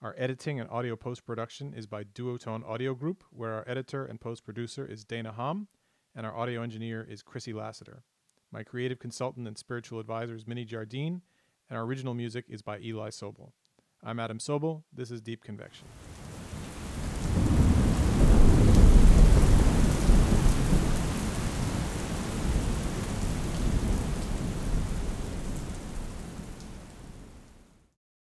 Our editing and audio post production is by Duotone Audio Group, where our editor and post producer is Dana Hom, and our audio engineer is Chrissy Lassiter. My creative consultant and spiritual advisor is Minnie Jardine, and our original music is by Eli Sobel. I'm Adam Sobel. This is Deep Convection.